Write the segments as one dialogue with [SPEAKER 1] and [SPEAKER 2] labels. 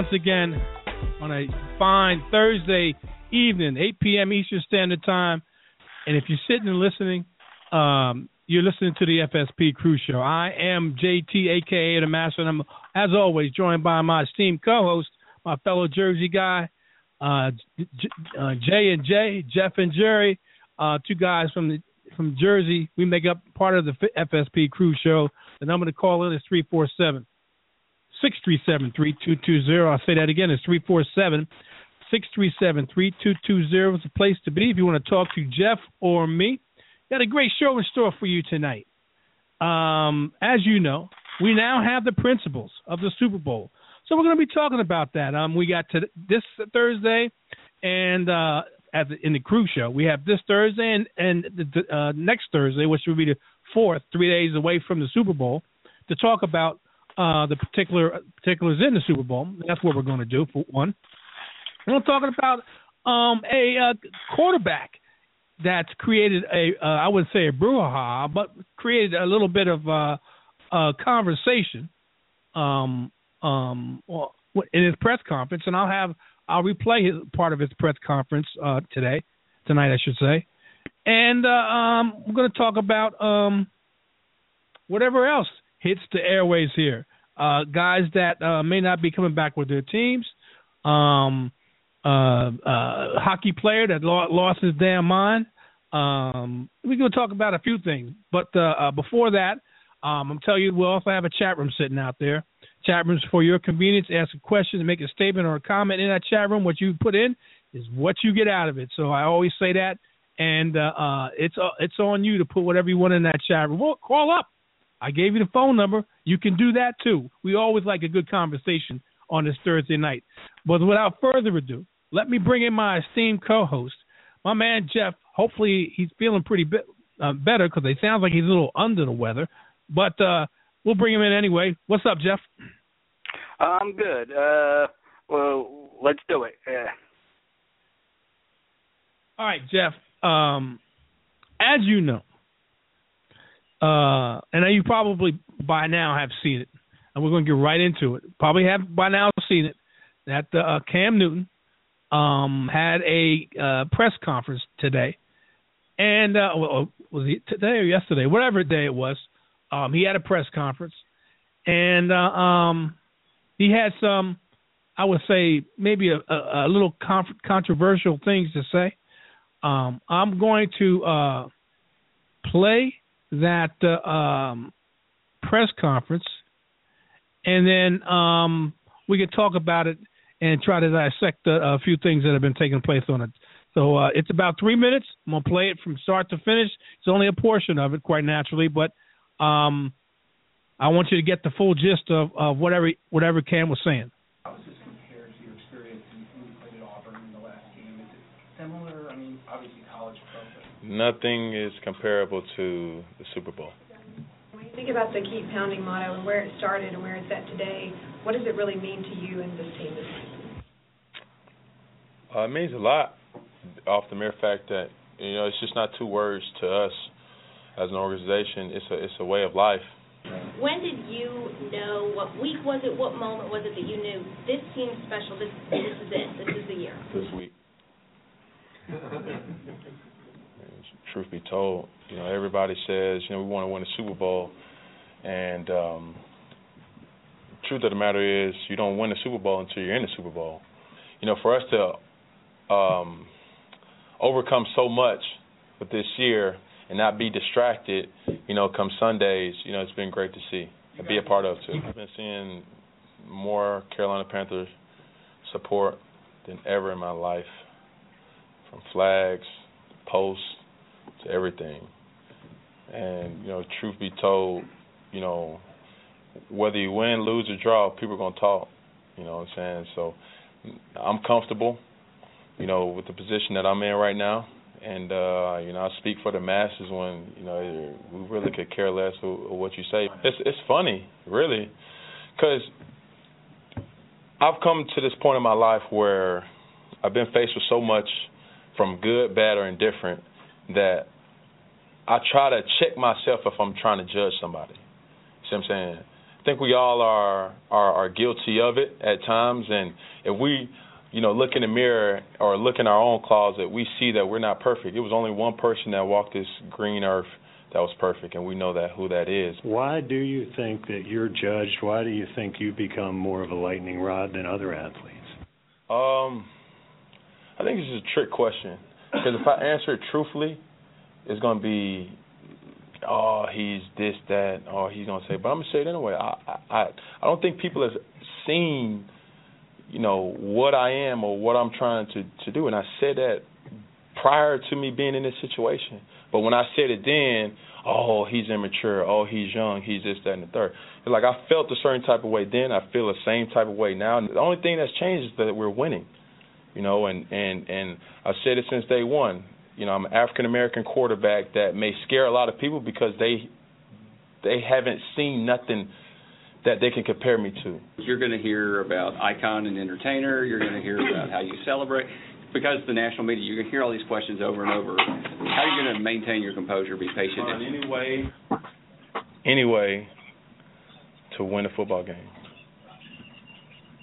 [SPEAKER 1] once again on a fine Thursday evening, 8 p.m. Eastern Standard Time. And if you're sitting and listening, um, you're listening to the FSP Crew Show. I am JT, aka the Master, and I'm, as always, joined by my esteemed co-host, my fellow Jersey guy, uh, J- uh, Jay and Jay, Jeff and Jerry, uh, two guys from the from Jersey. We make up part of the FSP Crew Show. The number to call in is 347 637 3220. I'll say that again. It's 347 637 3220. It's a place to be if you want to talk to Jeff or me. Got a great show in store for you tonight. Um, as you know, we now have the principals of the Super Bowl. So we're going to be talking about that. Um, we got to this Thursday, and uh, at the, in the crew show, we have this Thursday and and the, uh, next Thursday, which will be the fourth, three days away from the Super Bowl, to talk about uh, the particular particulars in the Super Bowl. That's what we're going to do for one. And we're talking about um, a uh, quarterback that's created a uh, I would say a brouhaha, but created a little bit of uh, uh, conversation um, um, in his press conference, and I'll have I'll replay his part of his press conference uh, today, tonight I should say, and uh, um, we're going to talk about um, whatever else hits the airways here. Uh, guys that uh, may not be coming back with their teams. Um, uh, uh, hockey player that lost his damn mind. Um, we're going to talk about a few things, but uh, uh, before that, um, I'm telling you, we'll also have a chat room sitting out there. Chat rooms for your convenience. Ask a question, make a statement or a comment in that chat room. What you put in is what you get out of it. So I always say that, and it's it's on you to put whatever you want in that chat room. Well, call up. I gave you the phone number. You can do that too. We always like a good conversation on this Thursday night. But without further ado, let me bring in my esteemed co-host, my man Jeff. Hopefully he's feeling pretty bit uh, better because it sounds like he's a little under the weather. But uh, we'll bring him in anyway. What's up, Jeff?
[SPEAKER 2] I'm good. Uh, well, let's do it. Yeah.
[SPEAKER 1] All right, Jeff. Um, as you know, uh, and you probably by now have seen it, and we're going to get right into it. Probably have by now seen it that uh, Cam Newton um, had a uh, press conference today, and uh, well, was it today or yesterday, whatever day it was. Um, he had a press conference, and uh, um, he had some, I would say, maybe a, a, a little controversial things to say. Um, I'm going to uh, play that uh, um, press conference, and then um, we can talk about it and try to dissect a, a few things that have been taking place on it. So uh, it's about three minutes. I'm gonna play it from start to finish. It's only a portion of it, quite naturally, but um, I want you to get the full gist of, of whatever whatever Cam was saying.
[SPEAKER 3] How does this compare to your experience when you played at Auburn in the last game? Is it similar? I mean, obviously college pro.
[SPEAKER 4] Nothing is comparable to the Super Bowl.
[SPEAKER 5] When you think about the keep pounding motto and where it started and where it's at today, what does it really mean to you and this team?
[SPEAKER 4] Uh, it means a lot, off the mere fact that you know it's just not two words to us as an organization. It's a it's a way of life.
[SPEAKER 6] When did you know? What week was it? What moment was it that you knew this team's special? This this is it. This is the year.
[SPEAKER 4] This week. Truth be told, you know everybody says you know we want to win a Super Bowl, and um, truth of the matter is, you don't win the Super Bowl until you're in the Super Bowl. You know, for us to um, overcome so much with this year and not be distracted, you know, come Sundays, you know, it's been great to see and be a part of too. I've been seeing more Carolina Panthers support than ever in my life, from flags, posts, to everything. And you know, truth be told, you know, whether you win, lose, or draw, people are gonna talk. You know what I'm saying? So I'm comfortable, you know, with the position that I'm in right now. And uh, you know, I speak for the masses when you know we really could care less of, what you say. It's it's funny, really, because I've come to this point in my life where I've been faced with so much, from good, bad, or indifferent, that I try to check myself if I'm trying to judge somebody. See what I'm saying? I think we all are, are are guilty of it at times, and if we, you know, look in the mirror or look in our own closet, we see that we're not perfect. It was only one person that walked this green earth that was perfect, and we know that who that is.
[SPEAKER 7] Why do you think that you're judged? Why do you think you become more of a lightning rod than other athletes?
[SPEAKER 4] Um, I think this is a trick question because if I answer it truthfully, it's to be oh, he's this, that, or he's gonna say. But I'm gonna say it anyway. I, I, I don't think people have seen, you know, what I am or what I'm trying to to do. And I said that prior to me being in this situation. But when I said it then, oh, he's immature. Oh, he's young. He's this, that, and the third. It's like I felt a certain type of way then. I feel the same type of way now. And the only thing that's changed is that we're winning. You know, and and and I've said it since day one you know, I'm an African American quarterback that may scare a lot of people because they they haven't seen nothing that they can compare me to.
[SPEAKER 8] You're going to hear about icon and entertainer. You're going to hear about how you celebrate. Because the national media, you're going to hear all these questions over and over. How are you going to maintain your composure, be patient?
[SPEAKER 4] Find any way, any way to win a football game.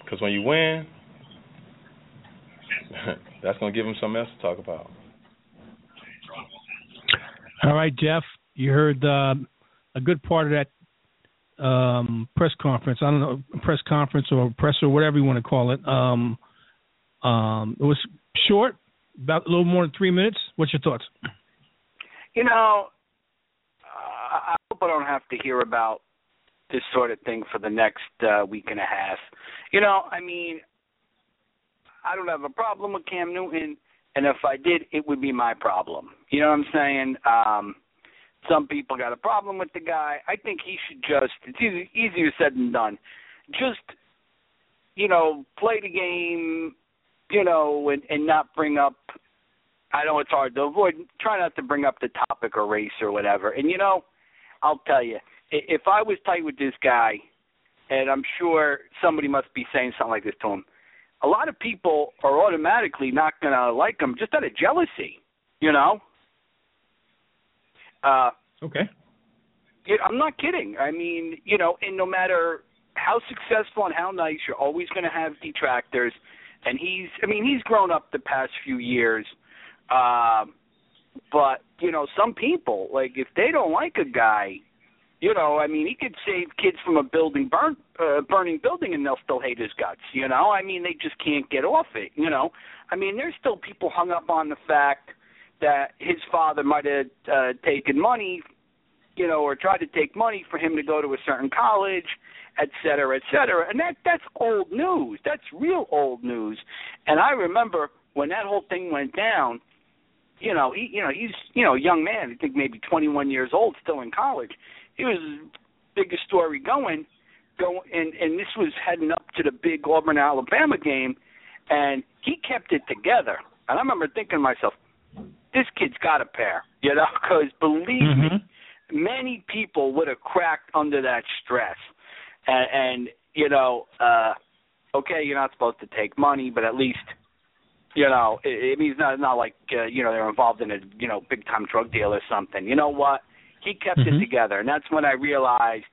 [SPEAKER 4] Because when you win, that's going to give them something else to talk about.
[SPEAKER 1] All right, Jeff, you heard uh, a good part of that um, press conference. I don't know, press conference or press or whatever you want to call it. Um, um, it was short, about a little more than three minutes. What's your thoughts?
[SPEAKER 2] You know, uh, I hope I don't have to hear about this sort of thing for the next uh, week and a half. You know, I mean, I don't have a problem with Cam Newton and if I did, it would be my problem. You know what I'm saying? Um, some people got a problem with the guy. I think he should just. It's easy, easier said than done. Just, you know, play the game. You know, and and not bring up. I know it's hard to avoid. Try not to bring up the topic or race or whatever. And you know, I'll tell you, if I was tight with this guy, and I'm sure somebody must be saying something like this to him a lot of people are automatically not going to like him just out of jealousy, you know? Uh,
[SPEAKER 1] okay.
[SPEAKER 2] It, I'm not kidding. I mean, you know, and no matter how successful and how nice, you're always going to have detractors. And he's, I mean, he's grown up the past few years. Um, but, you know, some people, like, if they don't like a guy, you know, I mean, he could save kids from a building burn, uh, burning building, and they'll still hate his guts. You know, I mean, they just can't get off it. You know, I mean, there's still people hung up on the fact that his father might have uh, taken money, you know, or tried to take money for him to go to a certain college, et cetera, et cetera. And that that's old news. That's real old news. And I remember when that whole thing went down. You know, he, you know, he's, you know, a young man. I think maybe 21 years old, still in college he was biggest story going, go and and this was heading up to the big Auburn Alabama game, and he kept it together. And I remember thinking to myself, this kid's got a pair, you know, because believe mm-hmm. me, many people would have cracked under that stress, and, and you know, uh, okay, you're not supposed to take money, but at least you know, it, it means not not like uh, you know they're involved in a you know big time drug deal or something. You know what? He kept mm-hmm. it together, and that's when I realized.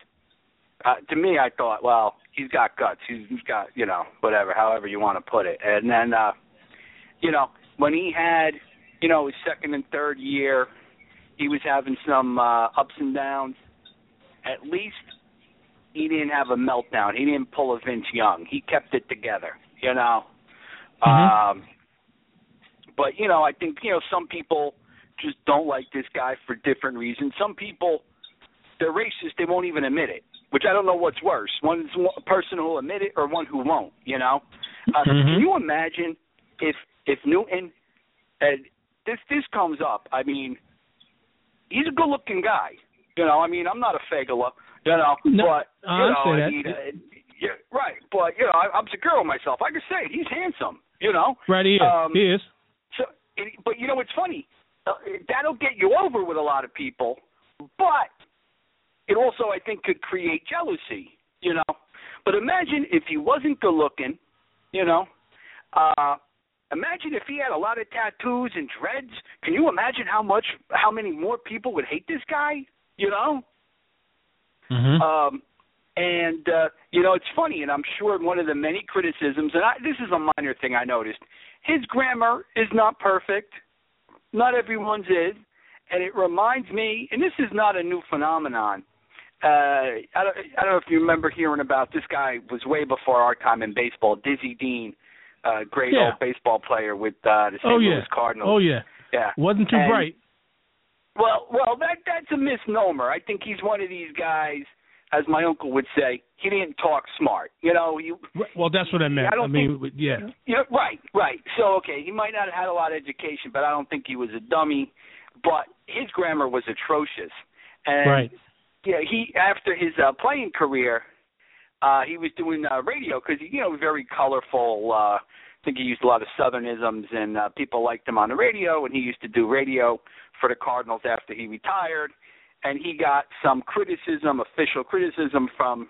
[SPEAKER 2] Uh, to me, I thought, well, he's got guts. He's, he's got, you know, whatever, however you want to put it. And then, uh, you know, when he had, you know, his second and third year, he was having some uh, ups and downs. At least he didn't have a meltdown. He didn't pull a Vince Young. He kept it together. You know.
[SPEAKER 1] Mhm.
[SPEAKER 2] Um, but you know, I think you know some people just don't like this guy for different reasons. Some people they're racist. They won't even admit it. Which I don't know what's worse. One's a person who'll admit it, or one who won't. You know. Uh,
[SPEAKER 1] Mhm.
[SPEAKER 2] Can you imagine if if Newton and this this comes up? I mean, he's a good-looking guy. You know, I mean, I'm not a fagula. You know,
[SPEAKER 1] No,
[SPEAKER 2] but you
[SPEAKER 1] I
[SPEAKER 2] know,
[SPEAKER 1] say that.
[SPEAKER 2] uh, yeah, right. But you know, I, I'm secure with myself. I can say it. He's handsome. You know.
[SPEAKER 1] Right here.
[SPEAKER 2] Um,
[SPEAKER 1] he is.
[SPEAKER 2] So, but you know, it's funny. Uh, that'll get you over with a lot of people, but it also, I think, could create jealousy. You know. But imagine if he wasn't good looking. You know. Uh, imagine if he had a lot of tattoos and dreads. Can you imagine how much, how many more people would hate this guy? You know.
[SPEAKER 1] Mhm.
[SPEAKER 2] Um, and uh, you know, it's funny, and I'm sure one of the many criticisms, and I, this is a minor thing I noticed. His grammar is not perfect. Not everyone's is, and it reminds me. And this is not a new phenomenon. Uh, I, don't, I don't know if you remember hearing about this guy. Was way before our time in baseball. Dizzy Dean, uh, great
[SPEAKER 1] Yeah.
[SPEAKER 2] old baseball player with uh, the St.
[SPEAKER 1] oh
[SPEAKER 2] Louis
[SPEAKER 1] yeah.
[SPEAKER 2] Cardinals.
[SPEAKER 1] Oh yeah.
[SPEAKER 2] yeah.
[SPEAKER 1] Wasn't too
[SPEAKER 2] And-
[SPEAKER 1] bright.
[SPEAKER 2] Well, well, that that's a misnomer. I think he's one of these guys, as my uncle would say. He didn't talk smart. You know, you
[SPEAKER 1] Well, that's what I meant.
[SPEAKER 2] I don't
[SPEAKER 1] mean, w- yeah.
[SPEAKER 2] yeah, right, right. So okay, he might not have had a lot of education, but I don't think he was a dummy. But his grammar was atrocious. And
[SPEAKER 1] Right.
[SPEAKER 2] yeah, he after his uh, playing career, uh, he was doing uh, radio because you know very colorful. Uh, I think he used a lot of Southernisms, and uh, people liked him on the radio. And he used to do radio for the Cardinals after he retired. And he got some criticism, official criticism from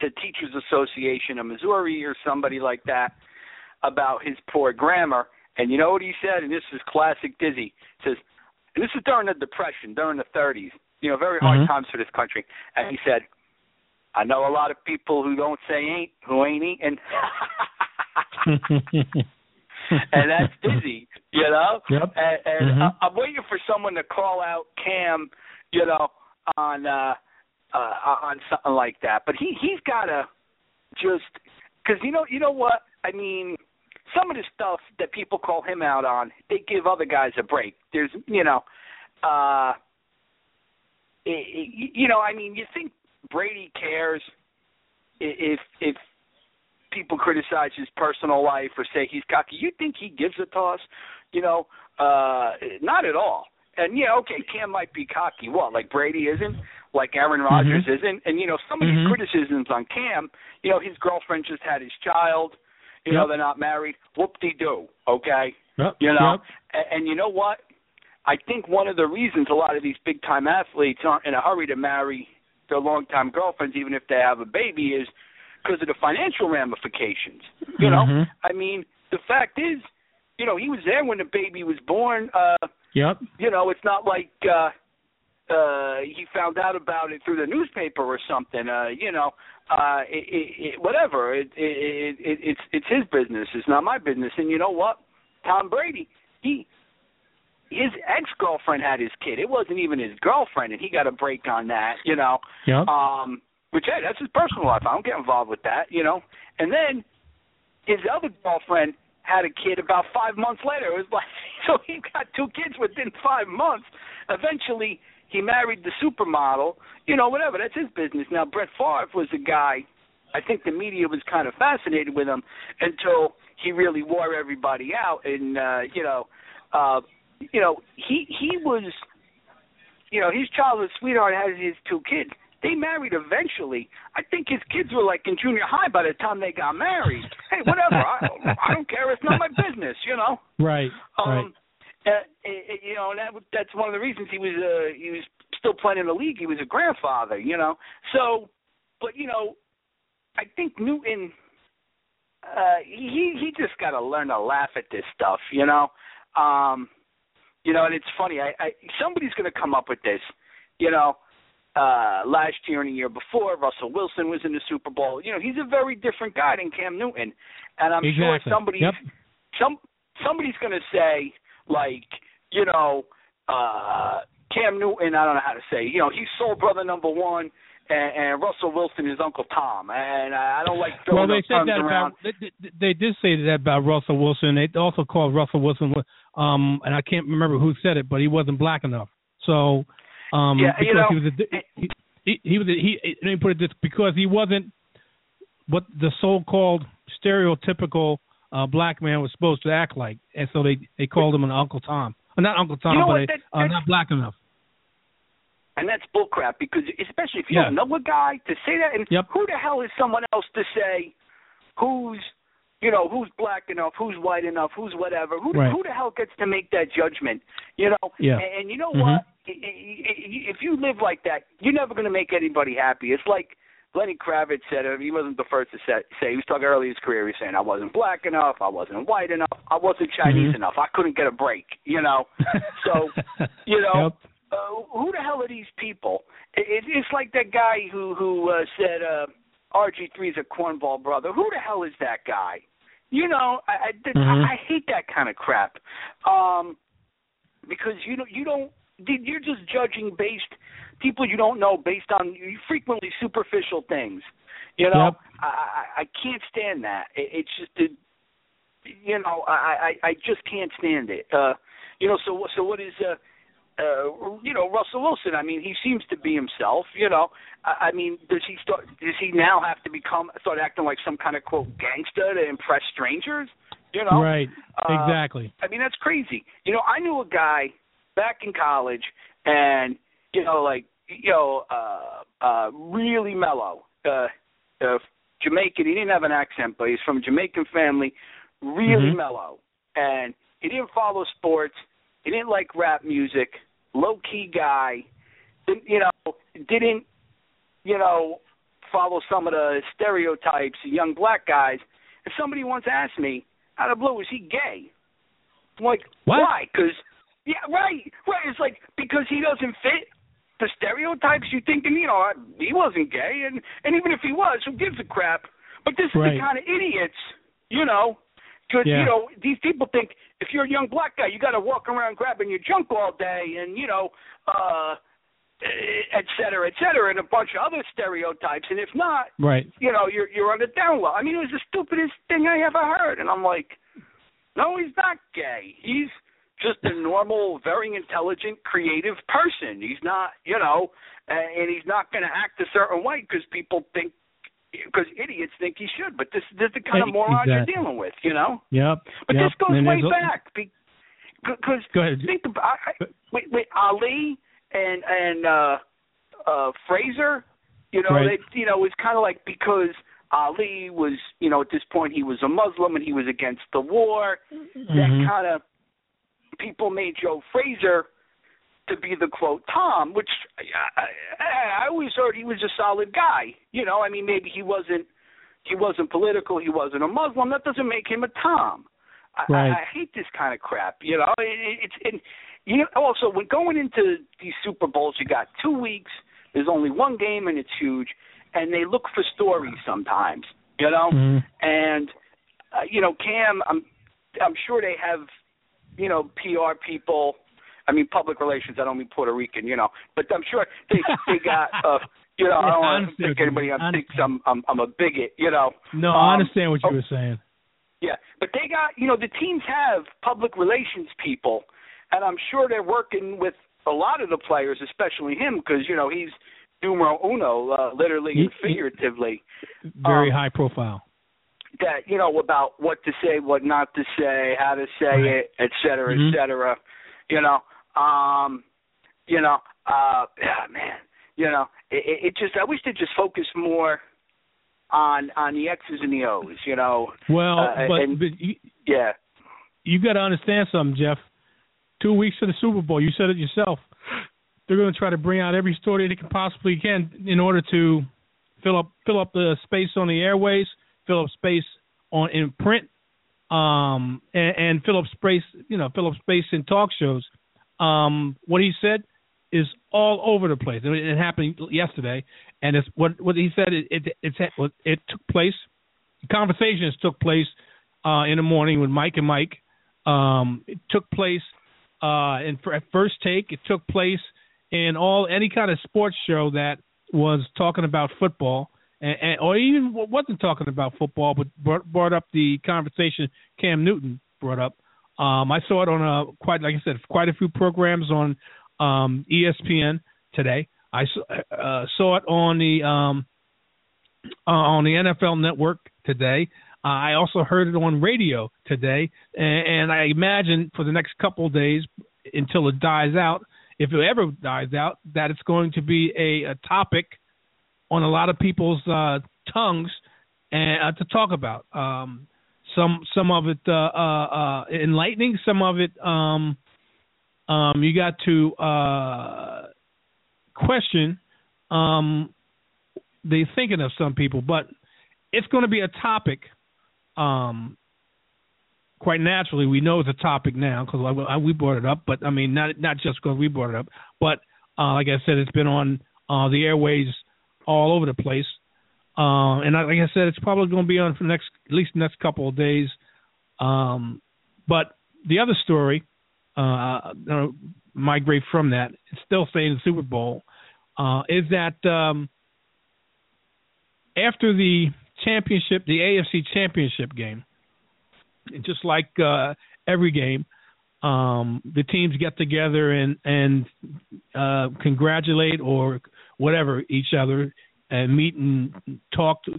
[SPEAKER 2] the Teachers Association of Missouri or somebody like that about his poor grammar. And you know what he said? And this is classic Dizzy. He says, and this is during the Depression, during the 30s. You know, very hard
[SPEAKER 1] Mhm.
[SPEAKER 2] times for this country. And he said, I know a lot of people who don't say ain't, who ain't eating. and that's Dizzy, you know?
[SPEAKER 1] Yep.
[SPEAKER 2] And, and
[SPEAKER 1] Mhm.
[SPEAKER 2] I, I'm waiting for someone to call out Cam, you know, on uh uh on something like that. But he he's got to just cuz you know you know what? I mean, some of the stuff that people call him out on, they give other guys a break. There's, you know, uh i i you know, I mean, you think Brady cares if if people criticize his personal life or say he's cocky. You think he gives a toss? You know, uh not at all. And yeah, okay, Cam might be cocky. What, like Brady isn't? Like Aaron Rodgers
[SPEAKER 1] Mhm.
[SPEAKER 2] isn't? And you know, some of
[SPEAKER 1] Mhm.
[SPEAKER 2] these criticisms on Cam, you know, his girlfriend just had his child. You know, they're not married. Whoop de doo. Okay.
[SPEAKER 1] Yep.
[SPEAKER 2] You know,
[SPEAKER 1] Yep.
[SPEAKER 2] and, and you know what? I think one of the reasons a lot of these big time athletes aren't in a hurry to marry their long time girlfriends, even if they have a baby, is because of the financial ramifications. You know,
[SPEAKER 1] Mhm.
[SPEAKER 2] I mean, the fact is, you know, he was there when the baby was born. Uh,
[SPEAKER 1] Yep.
[SPEAKER 2] you know, it's not like uh uh he found out about it through the newspaper or something. Uh, you know, uh it, it, it, whatever. It, it, it it's it's his business. It's not my business. And you know what? Tom Brady, he his ex girlfriend had his kid. It wasn't even his girlfriend, and he got a break on that. You know,
[SPEAKER 1] Yep.
[SPEAKER 2] um, which hey, that's his personal life. I don't get involved with that. You know, and then his other girlfriend had a kid about five months later. It was like so he got two kids within five months. Eventually, he married the supermodel. You know, whatever. That's his business. Now, Brett Favre was a guy. I think the media was kind of fascinated with him until he really wore everybody out, and uh, you know, uh, you know, he he was, you know, his childhood sweetheart has his two kids. They married eventually. I think his kids were like in junior high by the time they got married. Hey, whatever. I, I don't care. It's not my business, you know.
[SPEAKER 1] Right. right.
[SPEAKER 2] Um, uh, uh, you know, and that that's one of the reasons he was uh, he was still playing in the league. He was a grandfather, you know. So, but you know, I think Newton, uh, he he just got to learn to laugh at this stuff, you know. Um, you know, and it's funny. I, I somebody's going to come up with this, you know. Uh, last year and the year before, Russell Wilson was in the Super Bowl. You know, he's a very different guy than Cam Newton, and I'm sure somebody,
[SPEAKER 1] Yep.
[SPEAKER 2] some somebody's going to say like, you know, uh Cam Newton, I don't know how to say, you know, he's soul brother number one and, and Russell Wilson is Uncle Tom, and I don't like
[SPEAKER 1] well, they said that
[SPEAKER 2] around.
[SPEAKER 1] about they, they- they did say that about Russell Wilson. They also called Russell Wilson, um, and I can't remember who said it, but he wasn't black enough. So, um,
[SPEAKER 2] Yeah, you
[SPEAKER 1] because
[SPEAKER 2] know,
[SPEAKER 1] he was a, he, he, he was a, he. Let me put it this: because he wasn't what the so-called stereotypical uh, black man was supposed to act like, and so they they called him an Uncle Tom, uh, not Uncle Tom,
[SPEAKER 2] You know
[SPEAKER 1] but
[SPEAKER 2] what,
[SPEAKER 1] a,
[SPEAKER 2] that-
[SPEAKER 1] uh, not black enough.
[SPEAKER 2] And that's bullcrap because especially if you
[SPEAKER 1] Yeah.
[SPEAKER 2] don't know a guy to say that, and
[SPEAKER 1] Yep.
[SPEAKER 2] who the hell is someone else to say who's you know who's black enough, who's white enough, who's whatever? Who
[SPEAKER 1] Right.
[SPEAKER 2] who the hell gets to make that judgment? You know,
[SPEAKER 1] Yeah.
[SPEAKER 2] and, and you know
[SPEAKER 1] Mhm.
[SPEAKER 2] what? If you live like that, you're never going to make anybody happy. It's like Lenny Kravitz said. uh, He wasn't the first to say. he was talking early in his career. He was saying, "I wasn't black enough. I wasn't white enough. I wasn't Chinese
[SPEAKER 1] Mhm.
[SPEAKER 2] enough. I couldn't get a break." You know. So, you know,
[SPEAKER 1] Yep.
[SPEAKER 2] uh, who the hell are these people? It, it, it's like that guy who who uh, said uh, RG3 is a cornball brother. Who the hell is that guy? You know, I I,
[SPEAKER 1] Mhm.
[SPEAKER 2] I I hate that kind of crap. Um, because you don't you don't you're just judging based people you don't know based on frequently superficial things. You know,
[SPEAKER 1] Yep.
[SPEAKER 2] I, I I can't stand that. It, it's just it, you know I, I I just can't stand it. Uh, you know, so so what is uh uh, you know, Russell Wilson. I mean, he seems to be himself. You know, I, I mean, does he start? Does he now have to become start acting like some kind of quote gangster to impress strangers? You know,
[SPEAKER 1] Right.
[SPEAKER 2] Uh,
[SPEAKER 1] exactly.
[SPEAKER 2] I mean, that's crazy. You know, I knew a guy back in college, and you know, like you know, uh, uh, really mellow, uh, uh, Jamaican. He didn't have an accent, but he's from a Jamaican family. Really
[SPEAKER 1] Mhm.
[SPEAKER 2] mellow, and he didn't follow sports. He didn't like rap music. Low key guy. Didn't, you know, didn't you know follow some of the stereotypes of young black guys. If somebody once asked me out of blue, is he gay? I'm like,
[SPEAKER 1] What?
[SPEAKER 2] why? Because yeah, right, right. It's like because he doesn't fit the stereotypes. You thinking, you know, he wasn't gay, and and even if he was, who gives a crap? But this is
[SPEAKER 1] Right.
[SPEAKER 2] the kind of idiots, you know. Because
[SPEAKER 1] Yeah.
[SPEAKER 2] you know these people think if you're a young black guy, you got to walk around grabbing your junk all day, and you know, uh, et cetera, et cetera, and a bunch of other stereotypes. And if not,
[SPEAKER 1] Right.
[SPEAKER 2] you know, you're you're on the down low. I mean, it was the stupidest thing I ever heard, and I'm like, no, he's not gay. He's just a normal, very intelligent, creative person. He's not, you know, and and he's not going to act a certain way because people think, because idiots think he should. But this, this is the kind of morons
[SPEAKER 1] Exactly.
[SPEAKER 2] you're dealing with, you know.
[SPEAKER 1] Yep.
[SPEAKER 2] But
[SPEAKER 1] yep.
[SPEAKER 2] this goes
[SPEAKER 1] And
[SPEAKER 2] way back because
[SPEAKER 1] Go ahead.
[SPEAKER 2] think about I, wait, wait, Ali and and uh uh Frazier, you know,
[SPEAKER 1] Right.
[SPEAKER 2] they you know, it's kind of like because Ali was, you know, at this point he was a Muslim and he was against the war.
[SPEAKER 1] Mhm.
[SPEAKER 2] That kind of people made Joe Frazier to be the quote Tom, which I, I, I always heard he was a solid guy. You know, I mean, maybe he wasn't he wasn't political, he wasn't a Muslim. That doesn't make him a Tom. I,
[SPEAKER 1] Right.
[SPEAKER 2] I, I hate this kind of crap. You know, it, it's and you know also when going into these Super Bowls, you got two weeks. There's only one game and it's huge, and they look for stories sometimes. You know,
[SPEAKER 1] Mhm.
[SPEAKER 2] and uh, you know Cam, I'm I'm sure they have you know PR people. I mean public relations. I don't mean Puerto Rican. You know, but I'm sure they they got. uh you know, I don't want to think anybody
[SPEAKER 1] mean. I
[SPEAKER 2] thinks I'm, I'm I'm a bigot. You know.
[SPEAKER 1] No,
[SPEAKER 2] Um,
[SPEAKER 1] I understand what you
[SPEAKER 2] oh,
[SPEAKER 1] were saying.
[SPEAKER 2] yeah, but they got you know the teams have public relations people, and I'm sure they're working with a lot of the players, especially him, because you know he's numero uno, uh, literally and figuratively.
[SPEAKER 1] Very
[SPEAKER 2] um,
[SPEAKER 1] high profile.
[SPEAKER 2] That you know about what to say, what not to say, how to say
[SPEAKER 1] Right.
[SPEAKER 2] it, et cetera,
[SPEAKER 1] Mhm.
[SPEAKER 2] et cetera. You know, um, you know, uh, yeah, man, you know, it, it just I wish they just focus more on on the X's and the O's. You know,
[SPEAKER 1] Well,
[SPEAKER 2] uh,
[SPEAKER 1] but,
[SPEAKER 2] and-
[SPEAKER 1] but you,
[SPEAKER 2] yeah.
[SPEAKER 1] you got to understand something, Jeff. Two weeks to the Super Bowl, you said it yourself. They're going to try to bring out every story they can possibly can in order to fill up fill up the space on the airways, fill up space on in print, um, and, and fill up space you know fill up space in talk shows. Um, what he said is all over the place. It, it happened yesterday, and it's what what he said. It it it's, it took place. Conversations took place uh, in the morning with Mike and Mike. Um, it took place uh, in at first take. It took place in all any kind of sports show that was talking about football, and, and or even wasn't talking about football, but brought, brought up the conversation Cam Newton brought up. Um, I saw it on a quite like I said, quite a few programs on um, ESPN today. I uh, saw it on the um, uh, on the NFL Network today. I also heard it on radio today, and, and I imagine for the next couple of days until it dies out, if it ever dies out, that it's going to be a, a topic on a lot of people's uh, tongues and uh, to talk about. Um, some some of it uh, uh, uh, enlightening, some of it um, um, you got to uh, question um, the thinking of some people, but it's going to be a topic. Um, quite naturally, we know it's a topic now because we brought it up. But I mean, not not just because we brought it up, but uh, like I said, it's been on uh, the airways all over the place. Uh, and like I said, it's probably going to be on for the next at least the next couple of days. Um, but the other story, uh, migrate from that, it's still saying the Super Bowl, uh, is that um, after the championship, the AFC championship game, just like uh, every game, um, the teams get together and and uh, congratulate or whatever each other and meet and talk. To,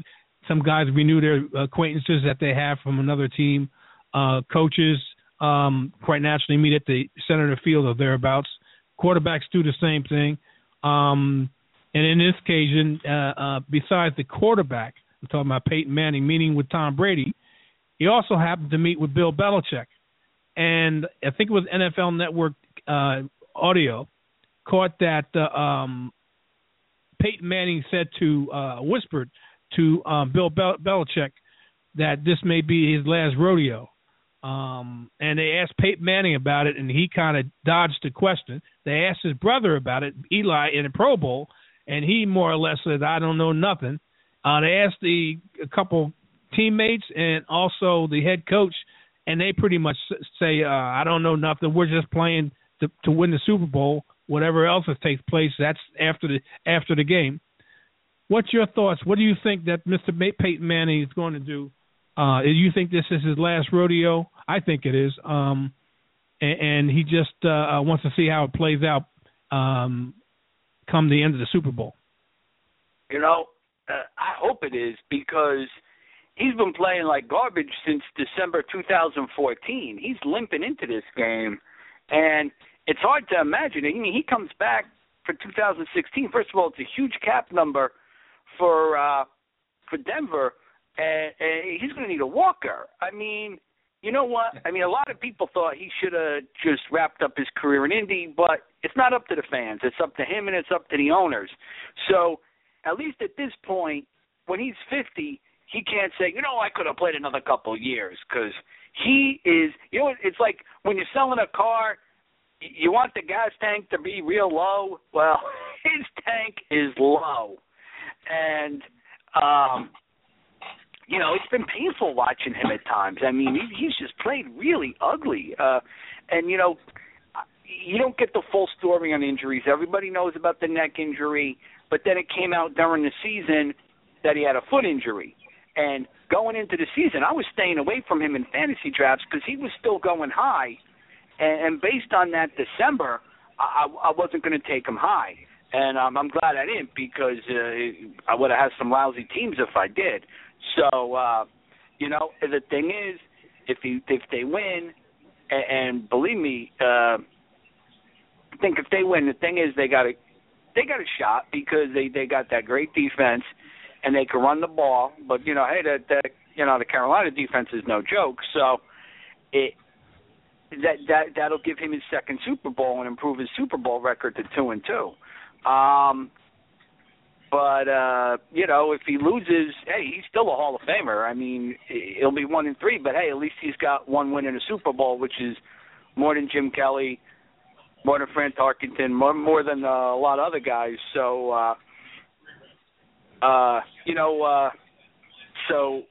[SPEAKER 1] some guys renew their acquaintances that they have from another team. Uh, coaches um, quite naturally meet at the center of the field or thereabouts. Quarterbacks do the same thing. Um, and in this occasion, uh, uh, besides the quarterback, I'm talking about Peyton Manning meeting with Tom Brady, he also happened to meet with Bill Belichick. And I think it was NFL Network uh, audio caught that uh, um, Peyton Manning said to uh, whispered to uh, Bill Bel- Belichick that this may be his last rodeo. Um, and they asked Peyton Manning about it, and he kind of dodged the question. They asked his brother about it, Eli, in the Pro Bowl, and he more or less said, "I don't know nothing." Uh, they asked the a couple teammates and also the head coach, and they pretty much say, uh, "I don't know nothing. We're just playing to, to win the Super Bowl." Whatever else that takes place, that's after the after the game. What's your thoughts? What do you think that Mr. Peyton Manning is going to do? Uh, you think this is his last rodeo? I think it is. Um, and, and he just uh, uh, wants to see how it plays out um, come the end of the Super Bowl.
[SPEAKER 2] You know, uh, I hope it is because he's been playing like garbage since December 2014. He's limping into this game, and it's hard to imagine. I mean, he comes back for 2016. First of all, it's a huge cap number for uh, for Denver, and, and he's going to need a walker. I mean, you know what? I mean, a lot of people thought he should have just wrapped up his career in Indy, but it's not up to the fans. It's up to him, and it's up to the owners. So, at least at this point, when he's 50, he can't say, you know, I could have played another couple years because he is. You know, it's like when you're selling a car you want the gas tank to be real low. Well, his tank is low, and um, you know it's been painful watching him at times. I mean, he, he's just played really ugly, uh, and you know you don't get the full story on injuries. Everybody knows about the neck injury, but then it came out during the season that he had a foot injury. And going into the season, I was staying away from him in fantasy drafts because he was still going high and, and based on that December, I, I wasn't going to take him high, and um, I'm glad I didn't because uh, I would have had some lousy teams if I did. So, uh, you know, the thing is, if you if they win, and, and believe me, uh, I think if they win, the thing is they got a they got a shot because they they got that great defense and they can run the ball. But you know, hey, that that you know the Carolina defense is no joke. So it that that that'll give him his second Super Bowl and improve his Super Bowl record to two and two. Um, but uh, you know, if he loses, hey, he's still a Hall of Famer. I mean, he'll be one and three, but hey, at least he's got one win in a Super Bowl, which is more than Jim Kelly, more than Fran Tarkenton, more more than uh, a lot of other guys. So, uh, uh, you know, uh, so,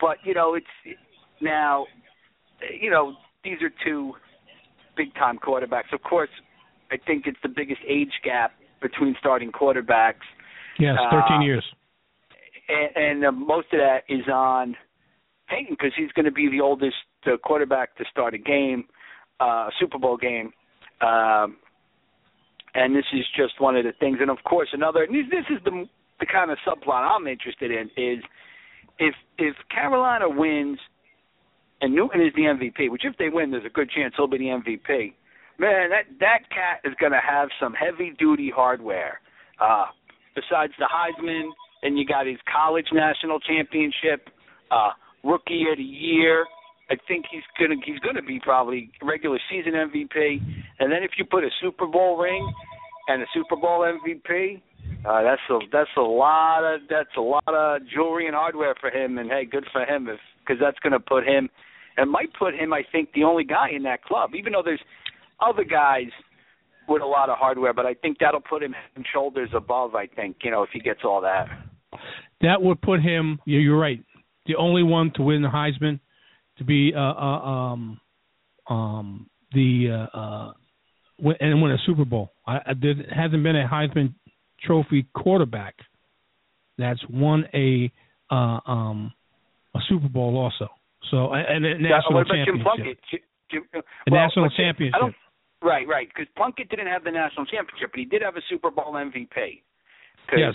[SPEAKER 2] but you know, it's now, you know, these are two big time quarterbacks. Of course, I think it's the biggest age gap between starting quarterbacks.
[SPEAKER 1] Yes, 13
[SPEAKER 2] Uh,
[SPEAKER 1] years.
[SPEAKER 2] and, and uh, most of that is on Peyton because he's going to be the oldest uh, quarterback to start a game, uh, a Super Bowl game. Um, and this is just one of the things. And of course, another. And this, this is the the kind of subplot I'm interested in is if if Carolina wins and Newton is the MVP, which if they win, there's a good chance he'll be the MVP. Man, that that cat is going to have some heavy duty hardware. Uh, besides the Heisman, and you got his college national championship, uh, rookie of the year. I think he's gonna he's gonna be probably regular season MVP. And then if you put a Super Bowl ring and a Super Bowl MVP, uh, that's a that's a lot of that's a lot of jewelry and hardware for him. And hey, good for him if because that's gonna put him and might put him I think the only guy in that club. Even though there's other guys with a lot of hardware, but I think that'll put him shoulders above. I think you know if he gets all that.
[SPEAKER 1] That would put him. You're right. The only one to win the Heisman, to be uh, uh, um, um, the uh, uh, and win a Super Bowl. I, I, there hasn't been a Heisman Trophy quarterback that's won a uh, um, a Super Bowl also. So and a
[SPEAKER 2] Yeah,
[SPEAKER 1] national
[SPEAKER 2] what about Jim
[SPEAKER 1] championship.
[SPEAKER 2] Plunkett? Jim, Jim,
[SPEAKER 1] A national
[SPEAKER 2] but Jim- I
[SPEAKER 1] championship.
[SPEAKER 2] Right, right. Because Plunkett didn't have the national championship, but he did have a Super Bowl MVP.
[SPEAKER 1] Yes.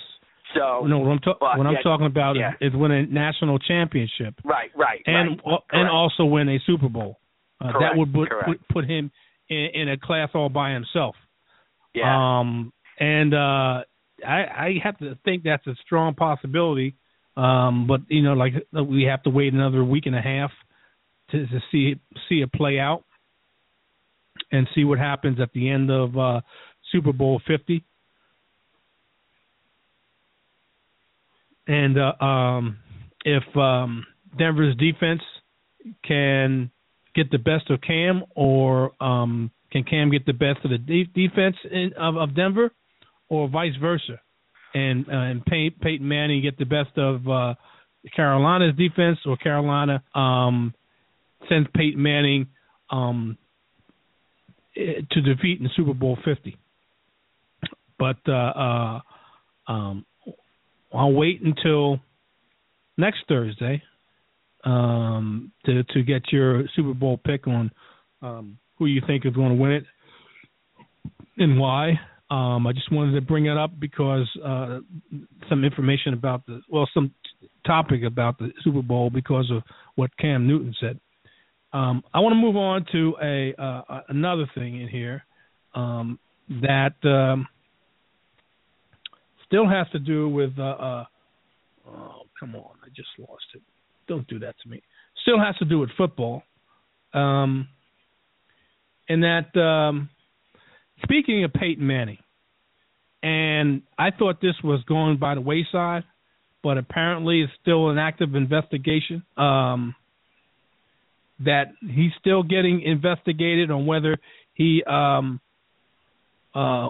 [SPEAKER 2] So
[SPEAKER 1] No, what I'm, ta-
[SPEAKER 2] but,
[SPEAKER 1] what I'm
[SPEAKER 2] yeah,
[SPEAKER 1] talking about
[SPEAKER 2] yeah.
[SPEAKER 1] is, is win a national championship.
[SPEAKER 2] right, right,
[SPEAKER 1] and
[SPEAKER 2] right.
[SPEAKER 1] and also win a Super Bowl. Uh, that would put, put put him in, in a class all by himself.
[SPEAKER 2] yeah.
[SPEAKER 1] Um, and uh, I I have to think that's a strong possibility. Um, but you know, like we have to wait another week and a half to to see see it play out and see what happens at the end of uh, Super Bowl Fifty. And uh, um, if um, Denver's defense can get the best of Cam, or um, can Cam get the best of the de- defense in, of, of Denver, or vice versa, and uh, and Pey- Peyton Manning get the best of uh, Carolina's defense, or Carolina um, sends Peyton Manning um, eh, to defeat in Super Bowl Fifty. But uh, uh, um, I'll wait until next Thursday um, to to get your Super Bowl pick on um, who you think is going to win it and why. Um, I just wanted to bring it up because uh, some information about the well, some t- topic about the Super Bowl because of what Cam Newton said. Um, I want to move on to a uh, another thing in here um, that um, still has to do with. Uh, uh, oh, come on! I just lost it. Don't do that to me. Still has to do with football. Um, and that, um, speaking of Peyton Manning, and I thought this was going by the wayside, but apparently it's still an active investigation. Um, that he's still getting investigated on whether he um, uh,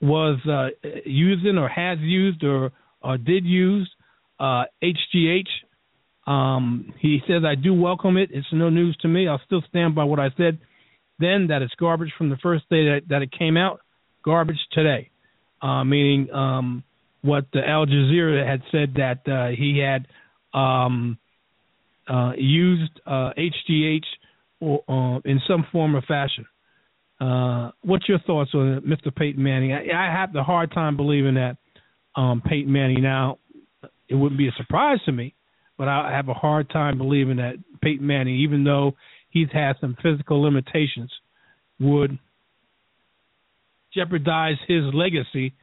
[SPEAKER 1] was uh, using or has used or, or did use uh, HGH. Um, he says, I do welcome it. It's no news to me. I'll still stand by what I said then that it's garbage from the first day that, that it came out, garbage today. Uh, meaning um, what the Al Jazeera had said that uh, he had um, uh, used uh, HGH or, uh, in some form or fashion. Uh, what's your thoughts on Mr. Peyton Manning? I, I have the hard time believing that um, Peyton Manning. Now, it wouldn't be a surprise to me, but I have a hard time believing that Peyton Manning, even though he's had some physical limitations, would jeopardize his legacy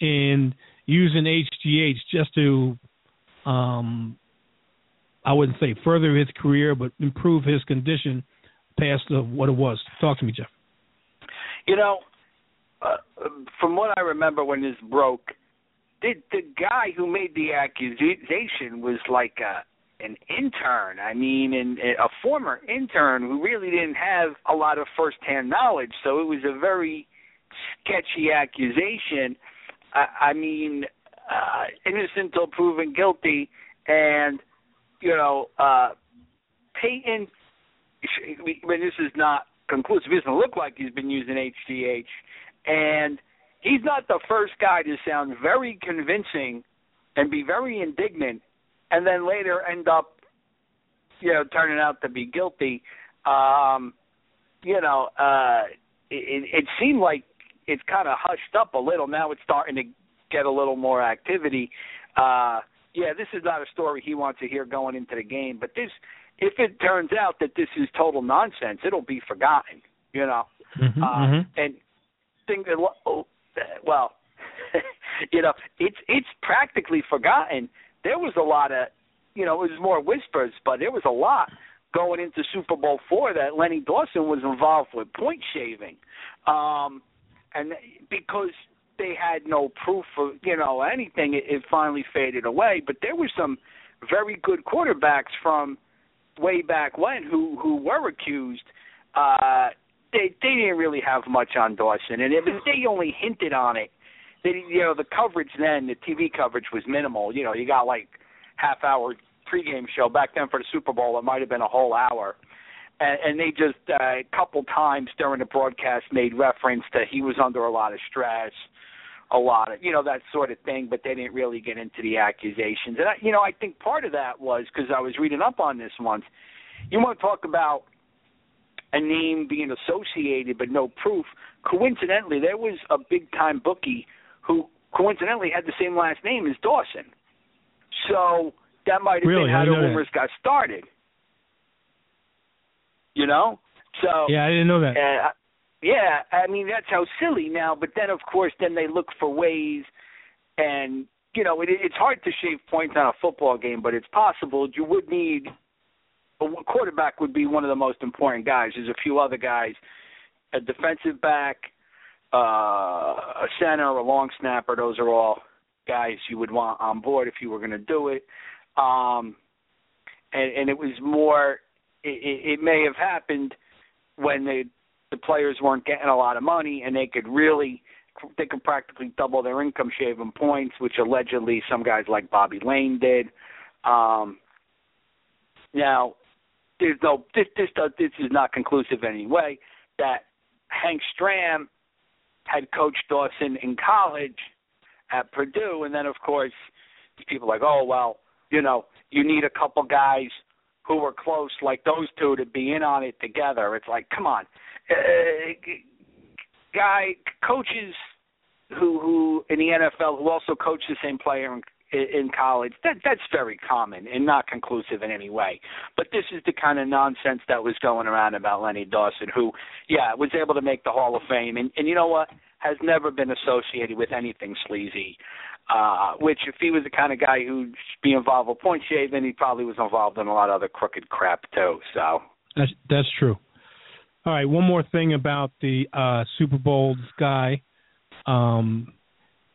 [SPEAKER 1] in using HGH just to, um, I wouldn't say further his career, but improve his condition past the, what it was. Talk to me, Jeff.
[SPEAKER 2] You know, uh, from what I remember when this broke, the the guy who made the accusation was like a an intern. I mean, and a former intern who really didn't have a lot of firsthand knowledge. So it was a very sketchy accusation. I, I mean, uh, innocent till proven guilty, and you know, uh, Peyton. I mean, this is not conclusive. It doesn't look like he's been using HGH, and he's not the first guy to sound very convincing and be very indignant, and then later end up, you know, turning out to be guilty. Um, you know, uh, it, it seemed like it's kind of hushed up a little. Now it's starting to get a little more activity. Uh, yeah, this is not a story he wants to hear going into the game, but this, if it turns out that this is total nonsense, it'll be forgotten. You know,
[SPEAKER 1] Mm-hmm,
[SPEAKER 2] uh,
[SPEAKER 1] mm-hmm.
[SPEAKER 2] and think that oh, well, you know, it's it's practically forgotten. There was a lot of, you know, it was more whispers, but there was a lot going into Super Bowl four that Lenny Dawson was involved with point shaving, um, and because they had no proof of you know anything, it, it finally faded away. But there were some very good quarterbacks from way back when who who were accused. Uh, they they didn't really have much on Dawson, and if they only hinted on it, they you know the coverage then the TV coverage was minimal. You know you got like half hour pregame show back then for the Super Bowl. It might have been a whole hour, and, and they just uh, a couple times during the broadcast made reference that he was under a lot of stress, a lot of you know that sort of thing. But they didn't really get into the accusations, and I, you know I think part of that was because I was reading up on this once. You want to talk about a name being associated but no proof. Coincidentally, there was a big time bookie who coincidentally had the same last name as Dawson. So that might have
[SPEAKER 1] Really?
[SPEAKER 2] been how the
[SPEAKER 1] didn't know that.
[SPEAKER 2] rumors got started. You know? So
[SPEAKER 1] Yeah, I didn't know that.
[SPEAKER 2] uh, yeah, I mean that's how silly now. But then, of course, then they look for ways, and you know it, it's hard to shave points on a football game, but it's possible. You would need a quarterback would be one of the most important guys. There's a few other guys, a defensive back, uh, a center, a long snapper. Those are all guys you would want on board if you were going to do it. Um, and, and it was more. It, it, may have happened when the players weren't getting a lot of money and they could really they could practically double their income shaving points, which allegedly some guys like Bobby Layne did. Um, now, there's no this this this is not conclusive in any way that Hank Stram had coached Dawson in college at Purdue, and then of course people like, oh well, you know, you need a couple guys who were close like those two to be in on it together. It's like, come on, uh, guy coaches who who in the NFL who also coach the same player in, in college. That that's very common and not conclusive in any way. But this is the kind of nonsense that was going around about Lenny Dawson, who, yeah, was able to make the Hall of Fame, and and you know what, has never been associated with anything sleazy. Uh, which if he was the kind of guy who'd be involved with point shaving, he probably was involved in a lot of other crooked crap too. So
[SPEAKER 1] That's that's true. All right, one more thing about the uh, Super Bowl guy. Um,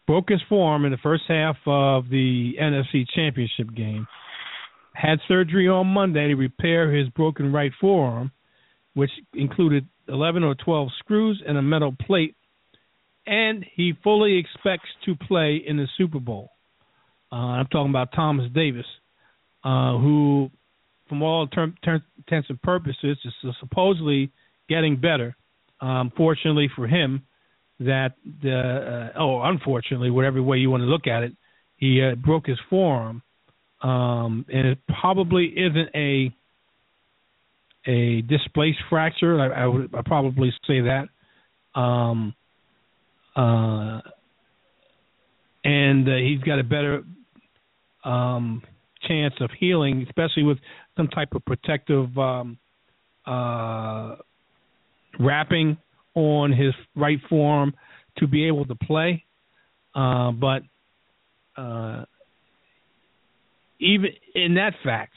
[SPEAKER 1] broke his forearm in the first half of the NFC Championship game. Had surgery on Monday to repair his broken right forearm, which included 11 or 12 screws and a metal plate. And he fully expects to play in the Super Bowl. Uh, I'm talking about Thomas Davis, uh, who, from all term, intents and purposes, is supposedly getting better. Um, fortunately for him, that uh, oh, unfortunately, whatever way you want to look at it, he uh, broke his forearm, um, and it probably isn't a a displaced fracture. I, I would I probably say that. Um, uh, and uh, he's got a better um, chance of healing, especially with some type of protective um, uh, wrapping on his right forearm to be able to play. Uh, but uh, even in that fact,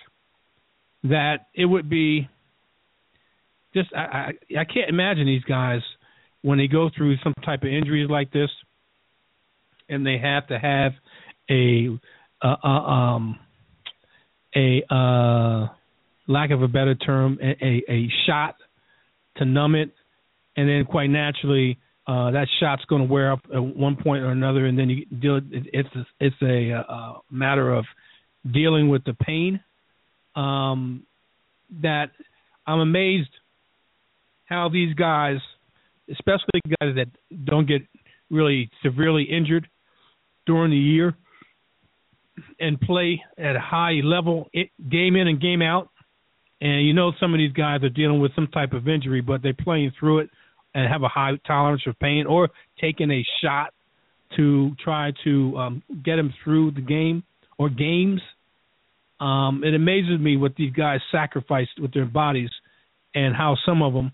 [SPEAKER 1] that it would be just I, I I can't imagine these guys when they go through some type of injuries like this, and they have to have a uh, uh, um a uh lack of a better term a, a, a shot to numb it and then quite naturally uh that shot's going to wear up at one point or another and then you deal it's a, it's a, uh matter of dealing with the pain. Um that I'm amazed how these guys especially guys that don't get really severely injured during the year and play at a high level, game in and game out. And you know some of these guys are dealing with some type of injury, but they're playing through it and have a high tolerance for pain, or taking a shot to try to um, get them through the game or games. Um, it amazes me what these guys sacrificed with their bodies, and how some of them,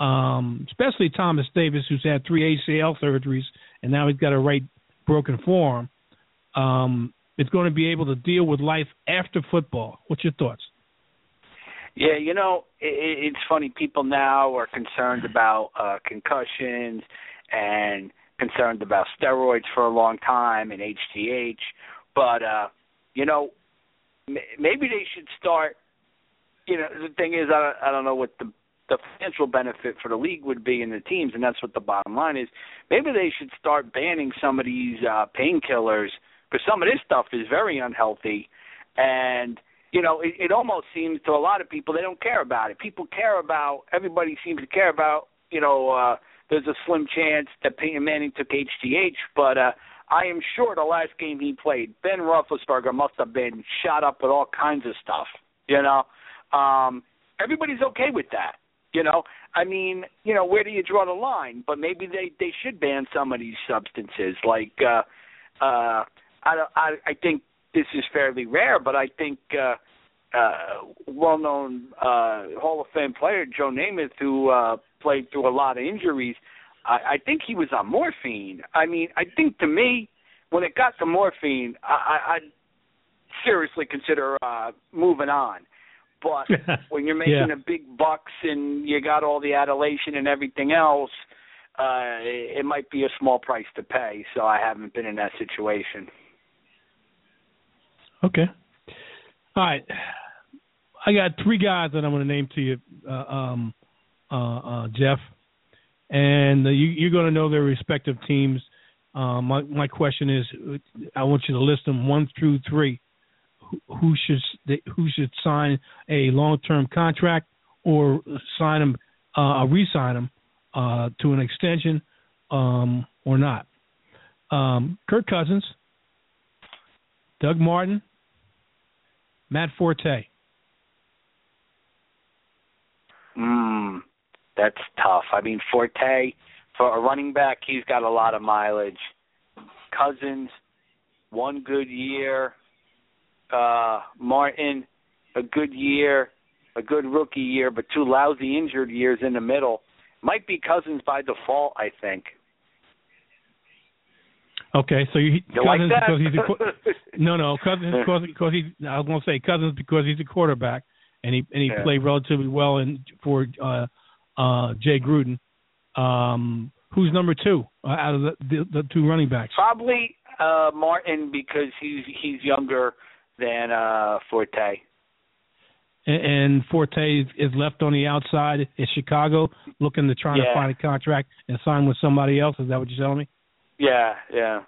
[SPEAKER 1] um, especially Thomas Davis, who's had three ACL surgeries and now he's got a right broken forearm, um, is going to be able to deal with life after football. What's your thoughts?
[SPEAKER 2] Yeah, you know, it, it's funny. People now are concerned about uh, concussions and concerned about steroids for a long time and HGH, but uh, you know, m- maybe they should start. You know, the thing is, I, don't, I don't know what the the financial benefit for the league would be in the teams, and that's what the bottom line is. Maybe they should start banning some of these uh, painkillers because some of this stuff is very unhealthy, and you know it, it almost seems to a lot of people they don't care about it. People care about everybody seems to care about you know uh, there's a slim chance that Peyton Manning took HGH, but uh, I am sure the last game he played, Ben Roethlisberger must have been shot up with all kinds of stuff. You know, um, everybody's okay with that. You know, I mean, you know, where do you draw the line? But maybe they they should ban some of these substances. Like, uh, uh, I I I think this is fairly rare, but I think uh, uh, well-known uh, Hall of Fame player Joe Namath, who uh, played through a lot of injuries, I, I think he was on morphine. I mean, I think to me, when it got to morphine, I, I, I'd seriously consider uh, moving on. But when you're making
[SPEAKER 1] Yeah.
[SPEAKER 2] a big bucks and you got all the adulation and everything else, uh, it might be a small price to pay. So I haven't been in that situation.
[SPEAKER 1] Okay. All right. I got three guys that I'm going to name to you, uh, um, uh, uh, Jeff, and uh, you, you're going to know their respective teams. Uh, my my question is, I want you to list them one through three. Who, should who should sign a long-term contract or sign them, uh, re-sign them uh, to an extension, um, or not? Um, Kirk Cousins, Doug Martin, Matt Forte.
[SPEAKER 2] Mm, that's tough. I mean, Forte for a running back, he's got a lot of mileage. Cousins, one good year. Uh, Martin, a good year, a good rookie year, but two lousy injured years in the middle. Might be Cousins by default, I think.
[SPEAKER 1] Okay, so you,
[SPEAKER 2] You like
[SPEAKER 1] Cousins
[SPEAKER 2] that?
[SPEAKER 1] because he's a no no Cousins because because he's I was going to say Cousins because he's a quarterback and he and he
[SPEAKER 2] Yeah.
[SPEAKER 1] played relatively well in for uh uh Jay Gruden. Um, who's number two uh, out of the, the the two running backs?
[SPEAKER 2] Probably uh Martin because he's he's younger than uh Forte.
[SPEAKER 1] And, and Forte is, left on the outside. Is Chicago looking to try to find a contract and sign with somebody else? Is that what you're telling me?
[SPEAKER 2] Yeah, yeah.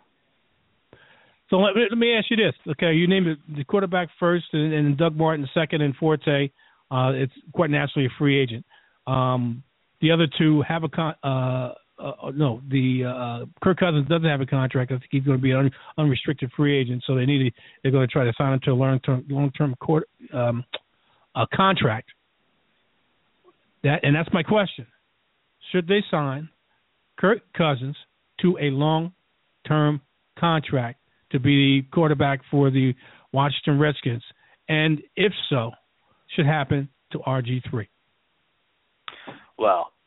[SPEAKER 1] So let, me- let me ask you this. Okay, you named it the quarterback first, and, and Doug Martin second, and Forte. Uh, it's quite naturally a free agent. Um, the other two have a con. Uh, uh, no, the uh, Kirk Cousins doesn't have a contract. I think he's going to be an un, unrestricted free agent. So they need to, they're going to try to sign him to a long term long term court um, a contract. That and that's my question. Should they sign Kirk Cousins to a long term contract to be the quarterback for the Washington Redskins? And if so, should happen to RG3?
[SPEAKER 2] Well, uh,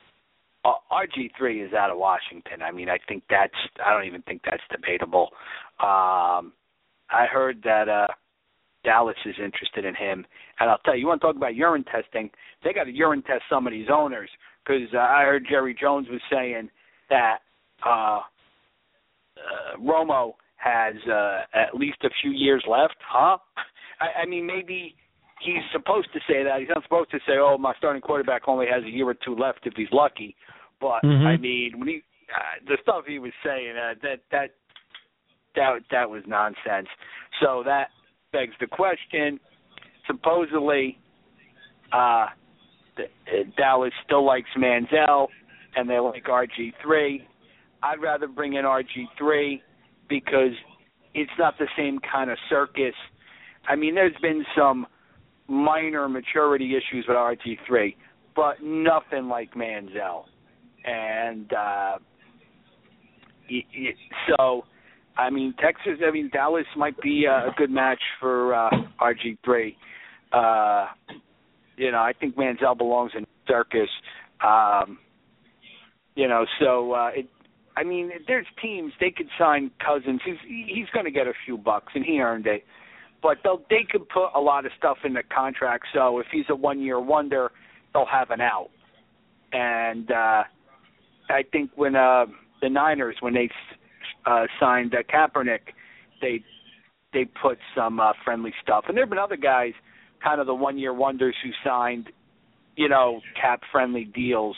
[SPEAKER 2] RG3 is out of Washington. I mean, I think that's I don't even think that's debatable. Um I heard that uh Dallas is interested in him, and I'll tell you, you want to talk about urine testing? They got to urine test some of these owners because uh, I heard Jerry Jones was saying that uh, uh Romo has uh, at least a few years left, huh? I, I mean, maybe he's supposed to say that. He's not supposed to say, "Oh, my starting quarterback only has a year or two left if he's lucky." But
[SPEAKER 1] Mhm.
[SPEAKER 2] I mean, when he uh, the stuff he was saying, uh, that that that that was nonsense. So that begs the question. Supposedly, uh, the, uh, Dallas still likes Manziel, and they like RG3. I'd rather bring in RG3 because it's not the same kind of circus. I mean, there's been some minor maturity issues with RG3, but nothing like Manziel. And uh, y- y- so, I mean, Texas, I mean, Dallas might be a good match for uh, RG3. Uh, you know, I think Manziel belongs in circus. Um, you know, so uh, it. I mean, there's teams they could sign Cousins. He's he's going to get a few bucks, and he earned it. But they'll they could put a lot of stuff in the contract. So if he's a one year wonder, they'll have an out. And uh, I think when uh, the Niners when they uh, signed uh, Kaepernick, they they put some uh, friendly stuff. And there've been other guys, kind of the one year wonders who signed, you know, cap friendly deals.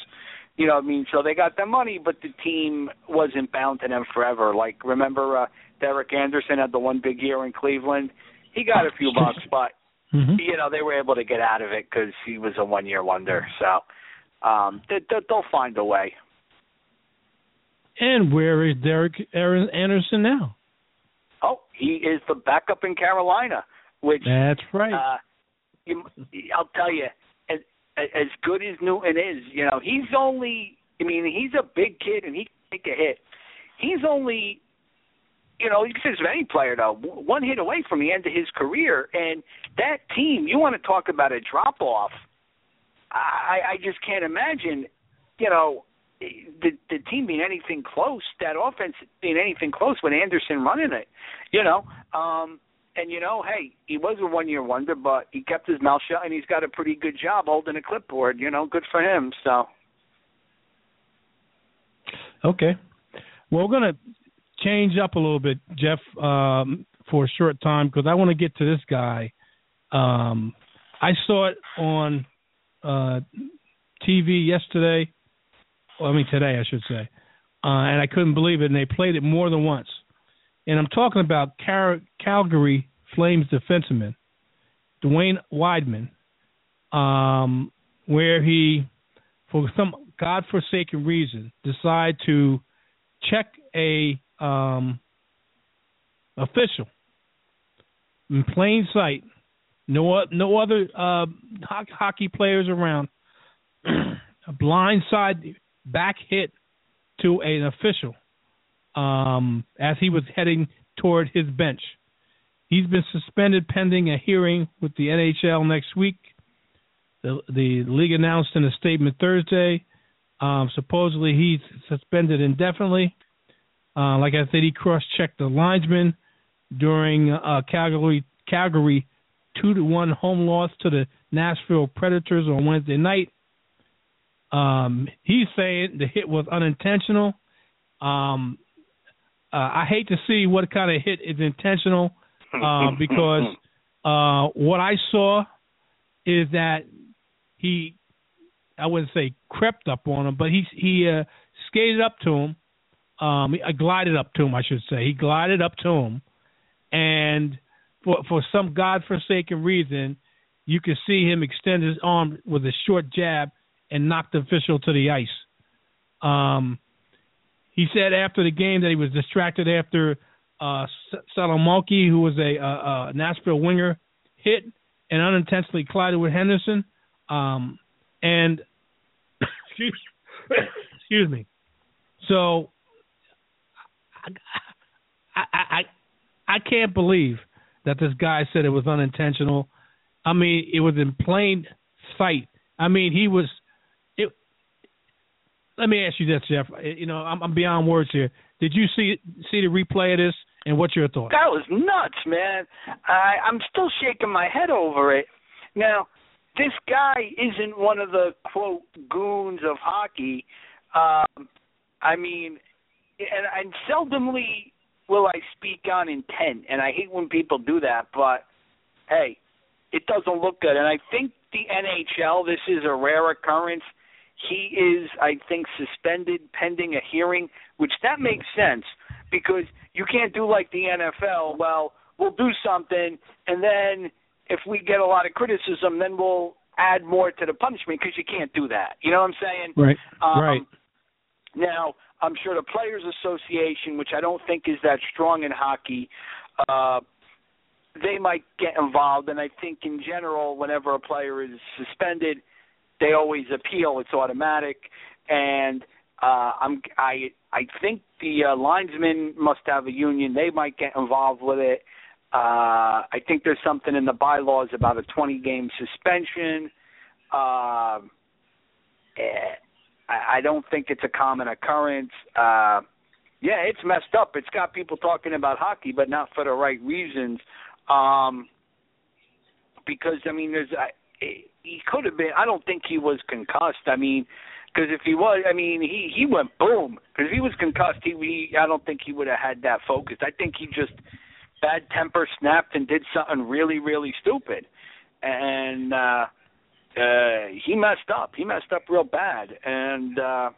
[SPEAKER 2] You know what I mean? So they got their money, but the team wasn't bound to them forever. Like remember, uh, Derek Anderson had the one big year in Cleveland. He got a few bucks, but
[SPEAKER 1] Mm-hmm.
[SPEAKER 2] you know they were able to get out of it because he was a one year wonder. So um, they, they, they'll find a way.
[SPEAKER 1] And where is Derek Aaron Anderson now?
[SPEAKER 2] Oh, he is the backup in Carolina, which
[SPEAKER 1] That's right.
[SPEAKER 2] uh, you, I'll tell you, as, as good as Newton is, you know, he's only. I mean, he's a big kid and he can take a hit. He's only, you know, you can say this of any player though, one hit away from the end of his career, and that team. You want to talk about a drop off? I, I just can't imagine, you know, the the team being anything close, that offense being anything close with Anderson running it, you know. Um, and you know, hey, he was a one year wonder, but he kept his mouth shut, and he's got a pretty good job holding a clipboard. You know, good for him. So
[SPEAKER 1] Okay. Well, we're going to change up a little bit, Jeff, um, for a short time because I want to get to this guy. Um, I saw it on uh, TV yesterday. Well, I mean today, I should say, uh, and I couldn't believe it. And they played it more than once. And I'm talking about Cal- Calgary Flames defenseman Dwayne Wideman, um, where he, for some godforsaken reason, decided to check a um, official in plain sight. No, no other uh, ho- hockey players around. a blindside back hit to an official um, as he was heading toward his bench. He's been suspended pending a hearing with the NHL next week. The, the league announced in a statement Thursday. Um, supposedly he's suspended indefinitely. Uh, like I said, he cross-checked the linesman during uh, Calgary Calgary two to one home loss to the Nashville Predators on Wednesday night. Um, he's saying the hit was unintentional. Um, uh, I hate to see what kind of hit is intentional uh, because uh, what I saw is that he, I wouldn't say crept up on him, but he he uh, skated up to him. Um, I glided up to him, I should say. He glided up to him, and for for some godforsaken reason, you could see him extend his arm with a short jab and knocked the official to the ice. Um, he said after the game that he was distracted after uh, who was a, a, a Nashville winger, hit and unintentionally collided with Henderson. Um, and excuse me. So I, I I I can't believe that this guy said it was unintentional. I mean, it was in plain sight. I mean, he was. Let me ask you this, Jeff. You know, I'm, I'm beyond words here. Did you see see the replay of this, and what's your thought?
[SPEAKER 2] That was nuts, man. I, I'm still shaking my head over it. Now, this guy isn't one of the quote goons of hockey. Um, I mean, and, and seldomly will I speak on intent, and I hate when people do that. But hey, it doesn't look good, and I think the NHL. This is a rare occurrence. He is, I think, suspended pending a hearing, which that makes sense because you can't do like the NFL. Well, we'll do something, and then if we get a lot of criticism, then we'll add more to the punishment because you can't do that. You know what I'm saying?
[SPEAKER 1] Right.
[SPEAKER 2] Um,
[SPEAKER 1] right.
[SPEAKER 2] Now, I'm sure the Players Association, which I don't think is that strong in hockey, uh, they might get involved. And I think in general, whenever a player is suspended, they always appeal. It's automatic, and uh, I'm I I think the uh, linesmen must have a union. They might get involved with it. Uh, I think there's something in the bylaws about a 20 game suspension. Uh, I, I don't think it's a common occurrence. Uh, yeah, it's messed up. It's got people talking about hockey, but not for the right reasons. Um, because I mean, there's I, he could have been. I don't think he was concussed. I mean, because if he was, I mean, he he went boom. Because if he was concussed, he, he I don't think he would have had that focus. I think he just bad temper snapped and did something really really stupid, and uh, uh, he messed up. He messed up real bad, and uh,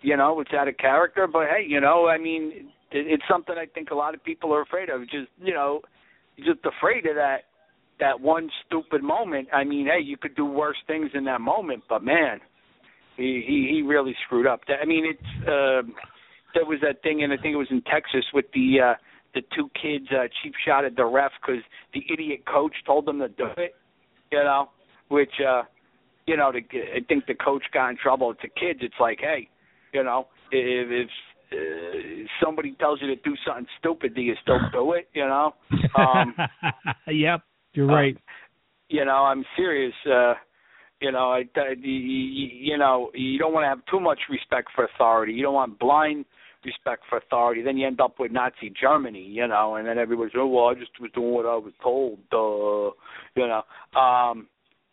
[SPEAKER 2] you know it's out of character. But hey, you know, I mean, it, it's something I think a lot of people are afraid of. Just you know, just afraid of that that one stupid moment. I mean, hey, you could do worse things in that moment, but man, he he, he really screwed up. I mean, it's uh, there was that thing, and I think it was in Texas with the uh, the two kids uh, cheap shot at the ref because the idiot coach told them to do it. You know, which uh, you know, the, I think the coach got in trouble. It's the kids. It's like, hey, you know, if, if uh, somebody tells you to do something stupid, do you still do it? You know. Um,
[SPEAKER 1] yep. You're right. Uh,
[SPEAKER 2] you know, I'm serious. Uh, you know, I, I, you, you know, you don't want to have too much respect for authority. You don't want blind respect for authority. Then you end up with Nazi Germany, you know, and then everybody's, oh, well, I just was doing what I was told, uh, you know. Um,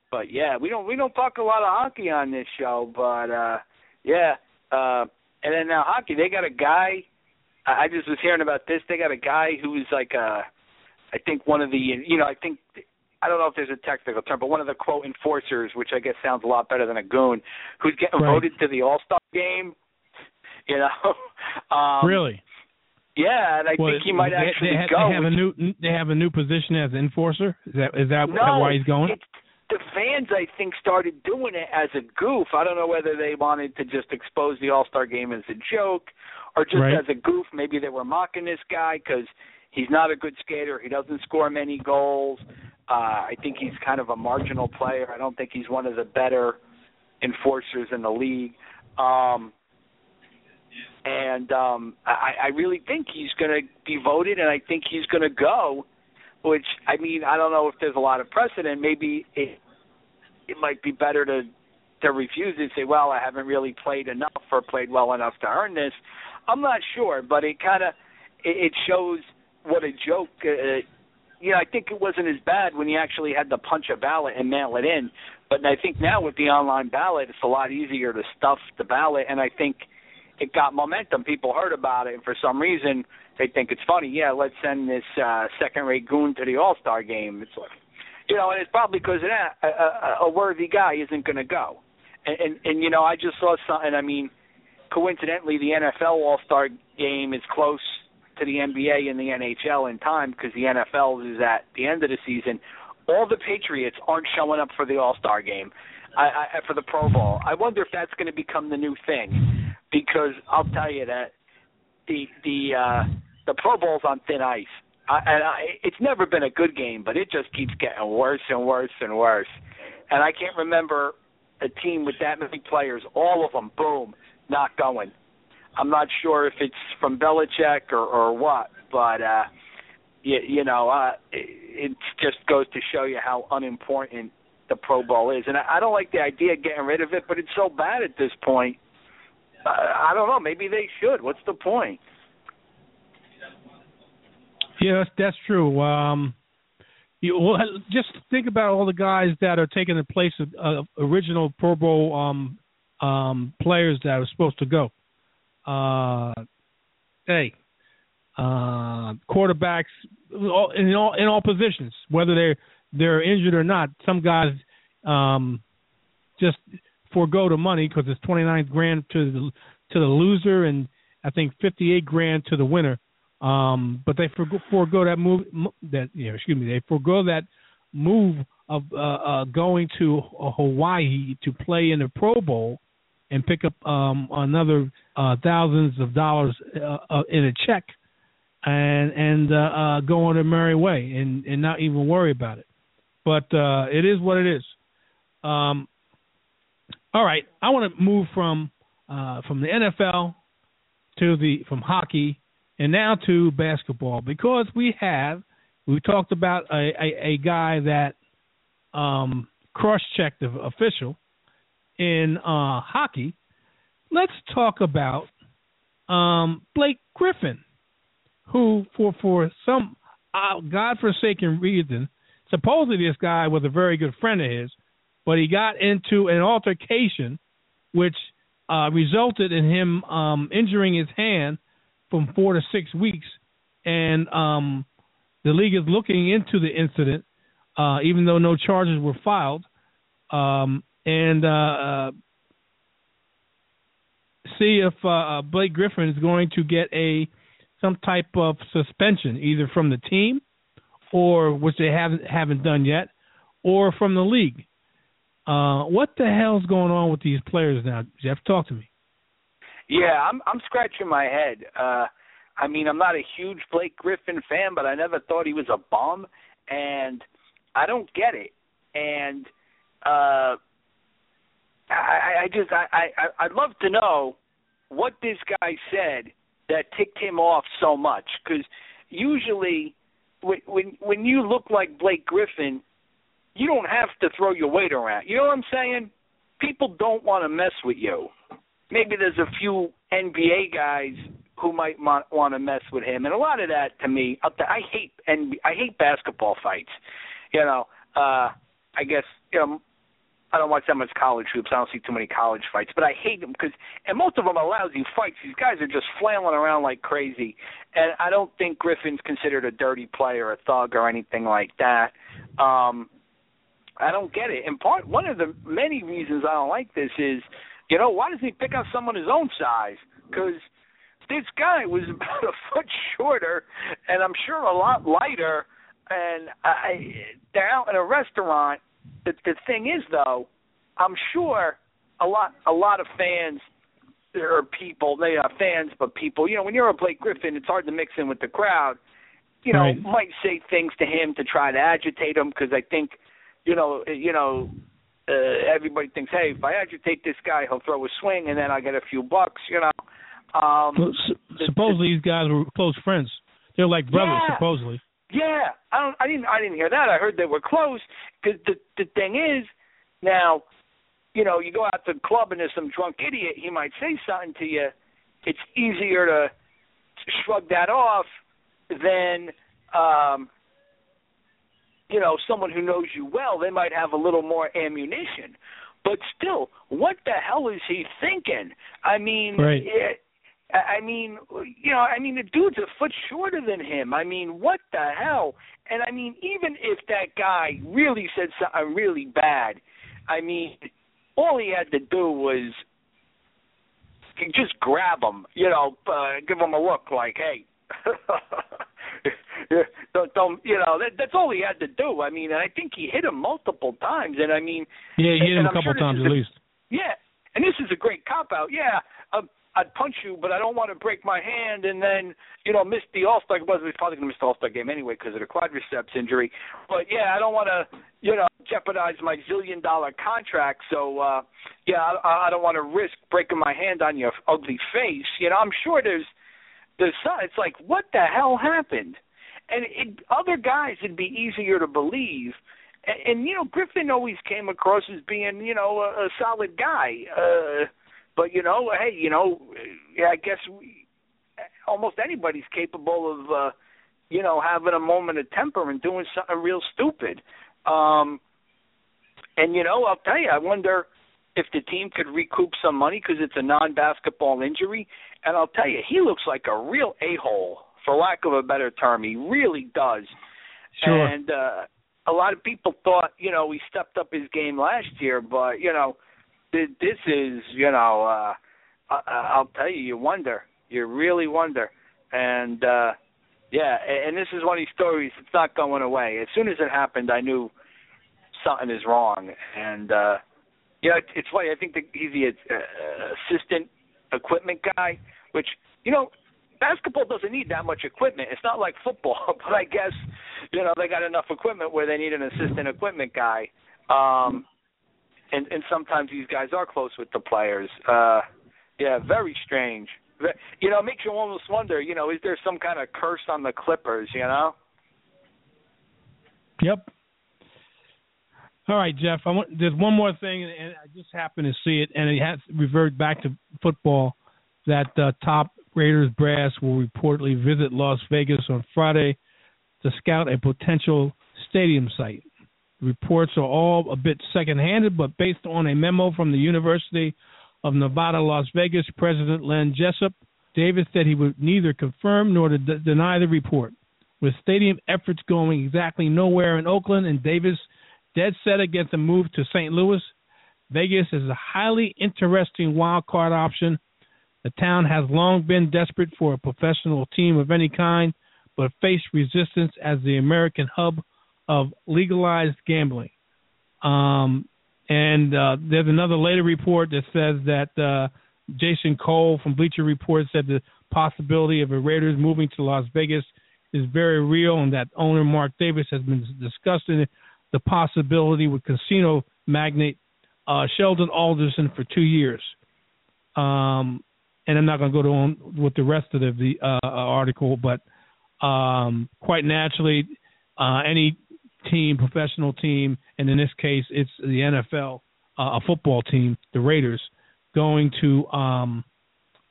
[SPEAKER 2] but yeah, we don't we don't talk a lot of hockey on this show, but uh, yeah. Uh, and then now hockey, they got a guy. I just was hearing about this. They got a guy who's like a I think one of the you know I think I don't know if there's a technical term, but one of the quote enforcers, which I guess sounds a lot better than a goon, who's getting
[SPEAKER 1] right.
[SPEAKER 2] voted to the All Star game. You know, um,
[SPEAKER 1] really?
[SPEAKER 2] Yeah, and I
[SPEAKER 1] well,
[SPEAKER 2] think he might
[SPEAKER 1] they,
[SPEAKER 2] actually
[SPEAKER 1] they have,
[SPEAKER 2] go.
[SPEAKER 1] They have a new they have a new position as enforcer. Is that is that
[SPEAKER 2] no,
[SPEAKER 1] why he's going?
[SPEAKER 2] It's, the fans, I think, started doing it as a goof. I don't know whether they wanted to just expose the All Star game as a joke or just
[SPEAKER 1] right.
[SPEAKER 2] as a goof. Maybe they were mocking this guy because He's not a good skater. He doesn't score many goals. Uh, I think he's kind of a marginal player. I don't think he's one of the better enforcers in the league. Um, and um, I, I really think he's going to be voted, and I think he's going to go. Which I mean, I don't know if there's a lot of precedent. Maybe it it might be better to to refuse and say, well, I haven't really played enough or played well enough to earn this. I'm not sure, but it kind of it, it shows what a joke. Uh, you know, I think it wasn't as bad when you actually had to punch a ballot and mail it in. But I think now with the online ballot, it's a lot easier to stuff the ballot, and I think it got momentum. People heard about it, and for some reason, they think it's funny. Yeah, let's send this uh, second-rate goon to the All-Star game. It's like, you know, and it's probably because. A, a, a worthy guy isn't going to go. And, and and you know, I just saw something. I mean, coincidentally, the NFL All-Star game is close to the NBA and the NHL in time because the NFL is at the end of the season. All the Patriots aren't showing up for the All Star game, I, I, for the Pro Bowl. I wonder if that's going to become the new thing, because I'll tell you that the the uh, the Pro Bowl's on thin ice. I, and I, it's never been a good game, but it just keeps getting worse and worse and worse. And I can't remember a team with that many players, all of them, boom, not going. I'm not sure if it's from Belichick or, or what, but uh, you, you know, uh, it, it just goes to show you how unimportant the Pro Bowl is. And I, I don't like the idea of getting rid of it, but it's so bad at this point. Uh, I don't know. Maybe they should. What's the point?
[SPEAKER 1] Yeah, that's, that's true. Um, you, well, just think about all the guys that are taking the place of uh, original Pro Bowl um, um, players that are supposed to go uh, hey, uh, quarterbacks in all in all positions, whether they're they're injured or not. Some guys um, just forego the money because it's twenty nine grand to the to the loser and I think fifty eight grand to the winner. Um, but they forego, forego that move that you know, excuse me, they forego that move of uh, uh, going to Hawaii to play in the Pro Bowl and pick up um, another uh, thousands of dollars uh, uh, in a check and and go on their merry way and and not even worry about it. But uh, it is what it is. Um, all right, I want to move from uh, from the NFL to the from hockey and now to basketball because we have we talked about a, a, a guy that um, cross-checked the official in uh, hockey. Let's talk about um, Blake Griffin, who for for some uh, godforsaken reason, supposedly this guy was a very good friend of his, but he got into an altercation which uh, resulted in him um, injuring his hand from four to six weeks, and um, the league is looking into the incident, uh, even though no charges were filed, um, and uh, uh see if uh, uh, Blake Griffin is going to get a some type of suspension, either from the team, or which they haven't haven't done yet, or from the league. Uh, what the hell's going on with these players now, Jeff? Talk to me.
[SPEAKER 2] Yeah, I'm I'm scratching my head. Uh I mean, I'm not a huge Blake Griffin fan, but I never thought he was a bum and I don't get it. And uh I I just I I I'd love to know what this guy said that ticked him off so much cuz usually when when when you look like Blake Griffin, you don't have to throw your weight around. You know what I'm saying? People don't want to mess with you maybe there's a few NBA guys who might want to mess with him, and a lot of that to me, I hate and I hate basketball fights. You know, uh, I guess you know. I don't watch that much college hoops. I don't see too many college fights, but I hate them because, and most of them are lousy fights. These guys are just flailing around like crazy, and I don't think Griffin's considered a dirty player, a thug, or anything like that. Um, I don't get it. And part one of the many reasons I don't like this is you know, why doesn't he pick out someone his own size? Because this guy was about a foot shorter, and I'm sure a lot lighter. And I, they're out in a restaurant. The, the thing is, though, I'm sure a lot, a lot of fans there are people, they are fans, but people, you know, when you're a Blake Griffin, it's hard to mix in with the crowd. You know,
[SPEAKER 1] right.
[SPEAKER 2] might say things to him to try to agitate him because I think, you know, you know, uh, everybody thinks, hey, if I agitate this guy, he'll throw a swing, and then I get a few bucks, you know. Um,
[SPEAKER 1] well, su- supposedly these guys were close friends. They're like brothers,
[SPEAKER 2] yeah.
[SPEAKER 1] supposedly.
[SPEAKER 2] Yeah, I don't. I didn't. I didn't hear that. I heard they were close. Because the the thing is, now, you know, you go out to the club and there's some drunk idiot. He might say something to you. It's easier to shrug that off than um you know, someone who knows you well, they might have a little more ammunition. But still, what the hell is he thinking? I mean,
[SPEAKER 1] right.
[SPEAKER 2] it, I mean, you know, I mean, the dude's a foot shorter than him. I mean, what the hell? And I mean, even if that guy really said something really bad, I mean, all he had to do was just grab him, you know, uh, give him a look like, hey, don't, don't you know that, that's all he had to do. I mean, and I think he hit him multiple times, and I mean,
[SPEAKER 1] yeah, he hit him
[SPEAKER 2] a
[SPEAKER 1] couple
[SPEAKER 2] sure
[SPEAKER 1] times
[SPEAKER 2] at
[SPEAKER 1] least.
[SPEAKER 2] Yeah, and this is a great cop out. Yeah, um, I'd punch you, but I don't want to break my hand and then you know miss the All Star. Well, he's probably going to miss the All Star game anyway because of the quadriceps injury. But yeah, I don't want to you know jeopardize my zillion dollar contract. So uh yeah, I, I don't want to risk breaking my hand on your ugly face. You know, I'm sure there's there's some, it's like what the hell happened and it, other guys it'd be easier to believe. And, and you know, Griffin always came across as being you know a, a solid guy. Uh, but you know, hey, you know, yeah, I guess we, almost anybody's capable of uh, you know having a moment of temper and doing something real stupid. Um, and you know, I'll tell you, I wonder if the team could recoup some money because it's a non-basketball injury. And I'll tell you, he looks like a real a-hole for lack of a better term. He really does.
[SPEAKER 1] Sure.
[SPEAKER 2] And uh, a lot of people thought, you know, he stepped up his game last year, but you know, this is, you know, uh, I'll tell you, you wonder, you really wonder, and uh, yeah, and this is one of these stories. It's not going away. As soon as it happened, I knew something is wrong, and uh, know, it's funny. I think that he's the uh, assistant equipment guy, which you know, basketball doesn't need that much equipment. It's not like football, but I guess you know they got enough equipment where they need an assistant equipment guy. Um, and and sometimes these guys are close with the players. Uh, yeah, very strange. You know, it makes you almost wonder. You know, is there some kind of curse on the Clippers? You know.
[SPEAKER 1] Yep. All right, Jeff. I want, there's one more thing, and I just happened to see it, and it has reverted back to football. That uh, top Raiders brass will reportedly visit Las Vegas on Friday to scout a potential stadium site. Reports are all a bit second-handed, but based on a memo from the University of Nevada, Las Vegas President Len Jessup, Davis said he would neither confirm nor de- deny the report. With stadium efforts going exactly nowhere in Oakland and Davis dead set against a move to St. Louis, Vegas is a highly interesting wild card option. The town has long been desperate for a professional team of any kind, but faced resistance as the American hub of legalized gambling. Um, and uh, there's another later report that says that uh, Jason Cole from Bleacher Report said the possibility of a Raiders moving to Las Vegas is very real, and that owner Mark Davis has been discussing the possibility with casino magnate uh, Sheldon Adelson for two years. Um, and I'm not going to go on with the rest of the, the uh, article, but um, quite naturally, uh, any team, professional team, and in this case, it's the NFL, uh, a football team, the Raiders, going to um,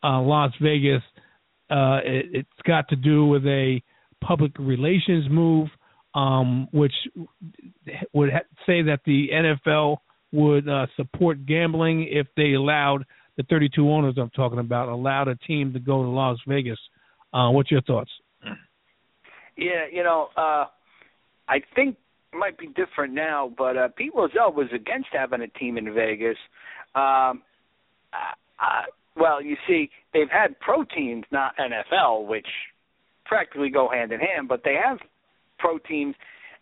[SPEAKER 1] uh, Las Vegas. Uh, it, it's got to do with a public relations move, um, which would ha- say that the NFL would uh, support gambling if they allowed the 32 owners I'm talking about allowed a team to go to Las Vegas. Uh, what's your thoughts?
[SPEAKER 2] Yeah, you know, uh, I think it might be different now, but uh, Pete Rozelle was against having a team in Vegas. Um, uh, well, you see, they've had pro teams, not NFL, which practically go hand in hand, but they have pro teams,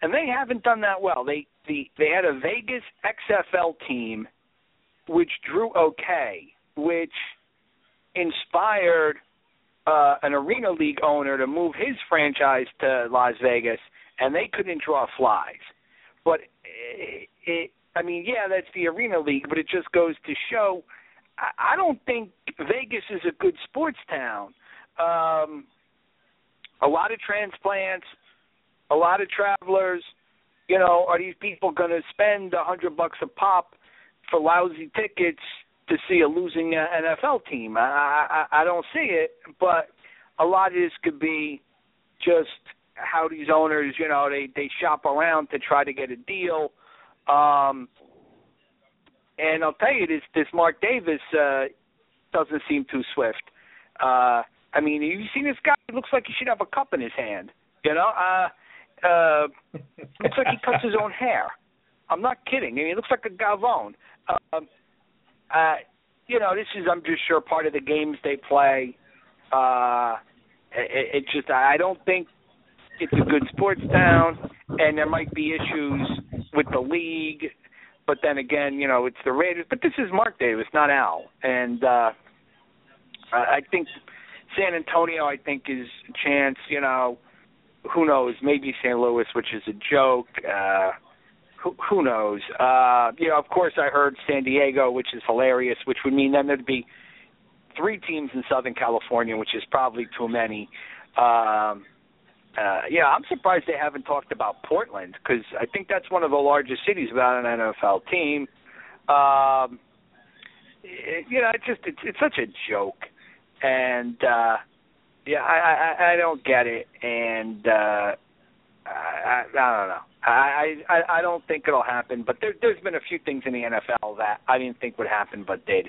[SPEAKER 2] and they haven't done that well. They the they had a Vegas XFL team, which drew okay, which inspired uh, an arena league owner to move his franchise to Las Vegas, and they couldn't draw flies. But it, it, I mean, yeah, that's the arena league, but it just goes to show. I, I don't think Vegas is a good sports town. Um, a lot of transplants, a lot of travelers. You know, are these people going to spend a hundred bucks a pop for lousy tickets to see a losing NFL team? I, I I don't see it, but a lot of this could be just how these owners, you know, they they shop around to try to get a deal. Um, and I'll tell you, this this Mark Davis uh, doesn't seem too swift. Uh, I mean, you seen this guy? He looks like he should have a cup in his hand. You know, uh, uh, looks like he cuts his own hair. I'm not kidding. I mean, he looks like a Gavone. Uh, uh, you know, this is I'm just sure part of the games they play. Uh, it, it just I don't think it's a good sports town, and there might be issues with the league. But then again, you know, it's the Raiders. But this is Mark Davis, not Al, and uh, I think San Antonio, I think, is a chance. You know, who knows? Maybe St. Louis, which is a joke. Uh, who, who knows? Uh, you know, of course, I heard San Diego, which is hilarious, which would mean then there'd be three teams in Southern California, which is probably too many. Um, uh, yeah, I'm surprised they haven't talked about Portland because I think that's one of the largest cities without an NFL team. Um, it, you know, it's just it's, it's such a joke, and uh, yeah, I, I I don't get it, and uh, I, I don't know. I, I I don't think it'll happen, but there, there's been a few things in the NFL that I didn't think would happen, but did.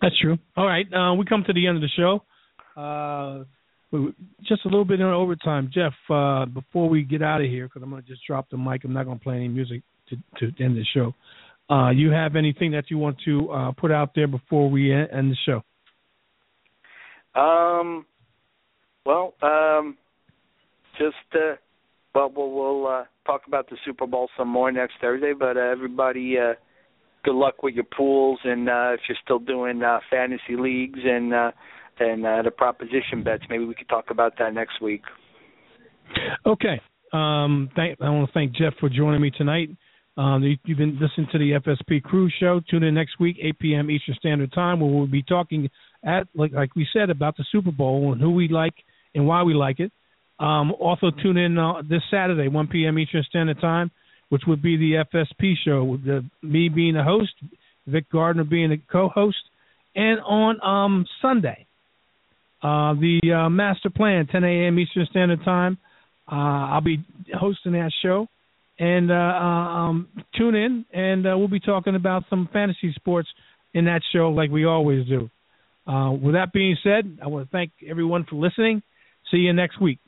[SPEAKER 1] That's true. All right, uh, we come to the end of the show. Uh, just a little bit in overtime, Jeff. Uh, before we get out of here, because I'm going to just drop the mic. I'm not going to play any music to, to end the show. Uh, you have anything that you want to uh, put out there before we end the show?
[SPEAKER 2] Um. Well, um, just uh, well, we'll, we'll uh, talk about the Super Bowl some more next Thursday. But uh, everybody, uh, good luck with your pools, and uh, if you're still doing uh, fantasy leagues and uh, and uh, the proposition bets, maybe we could talk about that next week.
[SPEAKER 1] Okay. Um, thank, I want to thank Jeff for joining me tonight. Um, you, you've been listening to the FSP Crew Show. Tune in next week, 8 p.m. Eastern Standard Time, where we'll be talking at like like we said about the Super Bowl and who we like and why we like it. Um, also tune in uh, this Saturday, 1 p.m. Eastern Standard Time, which would be the FSP show with the, me being the host, Vic Gardner being the co-host, and on um, Sunday, uh, the uh, Master Plan, 10 a.m. Eastern Standard Time. Uh, I'll be hosting that show, and uh, um, tune in, and uh, we'll be talking about some fantasy sports in that show, like we always do. Uh, with that being said, I want to thank everyone for listening. See you next week.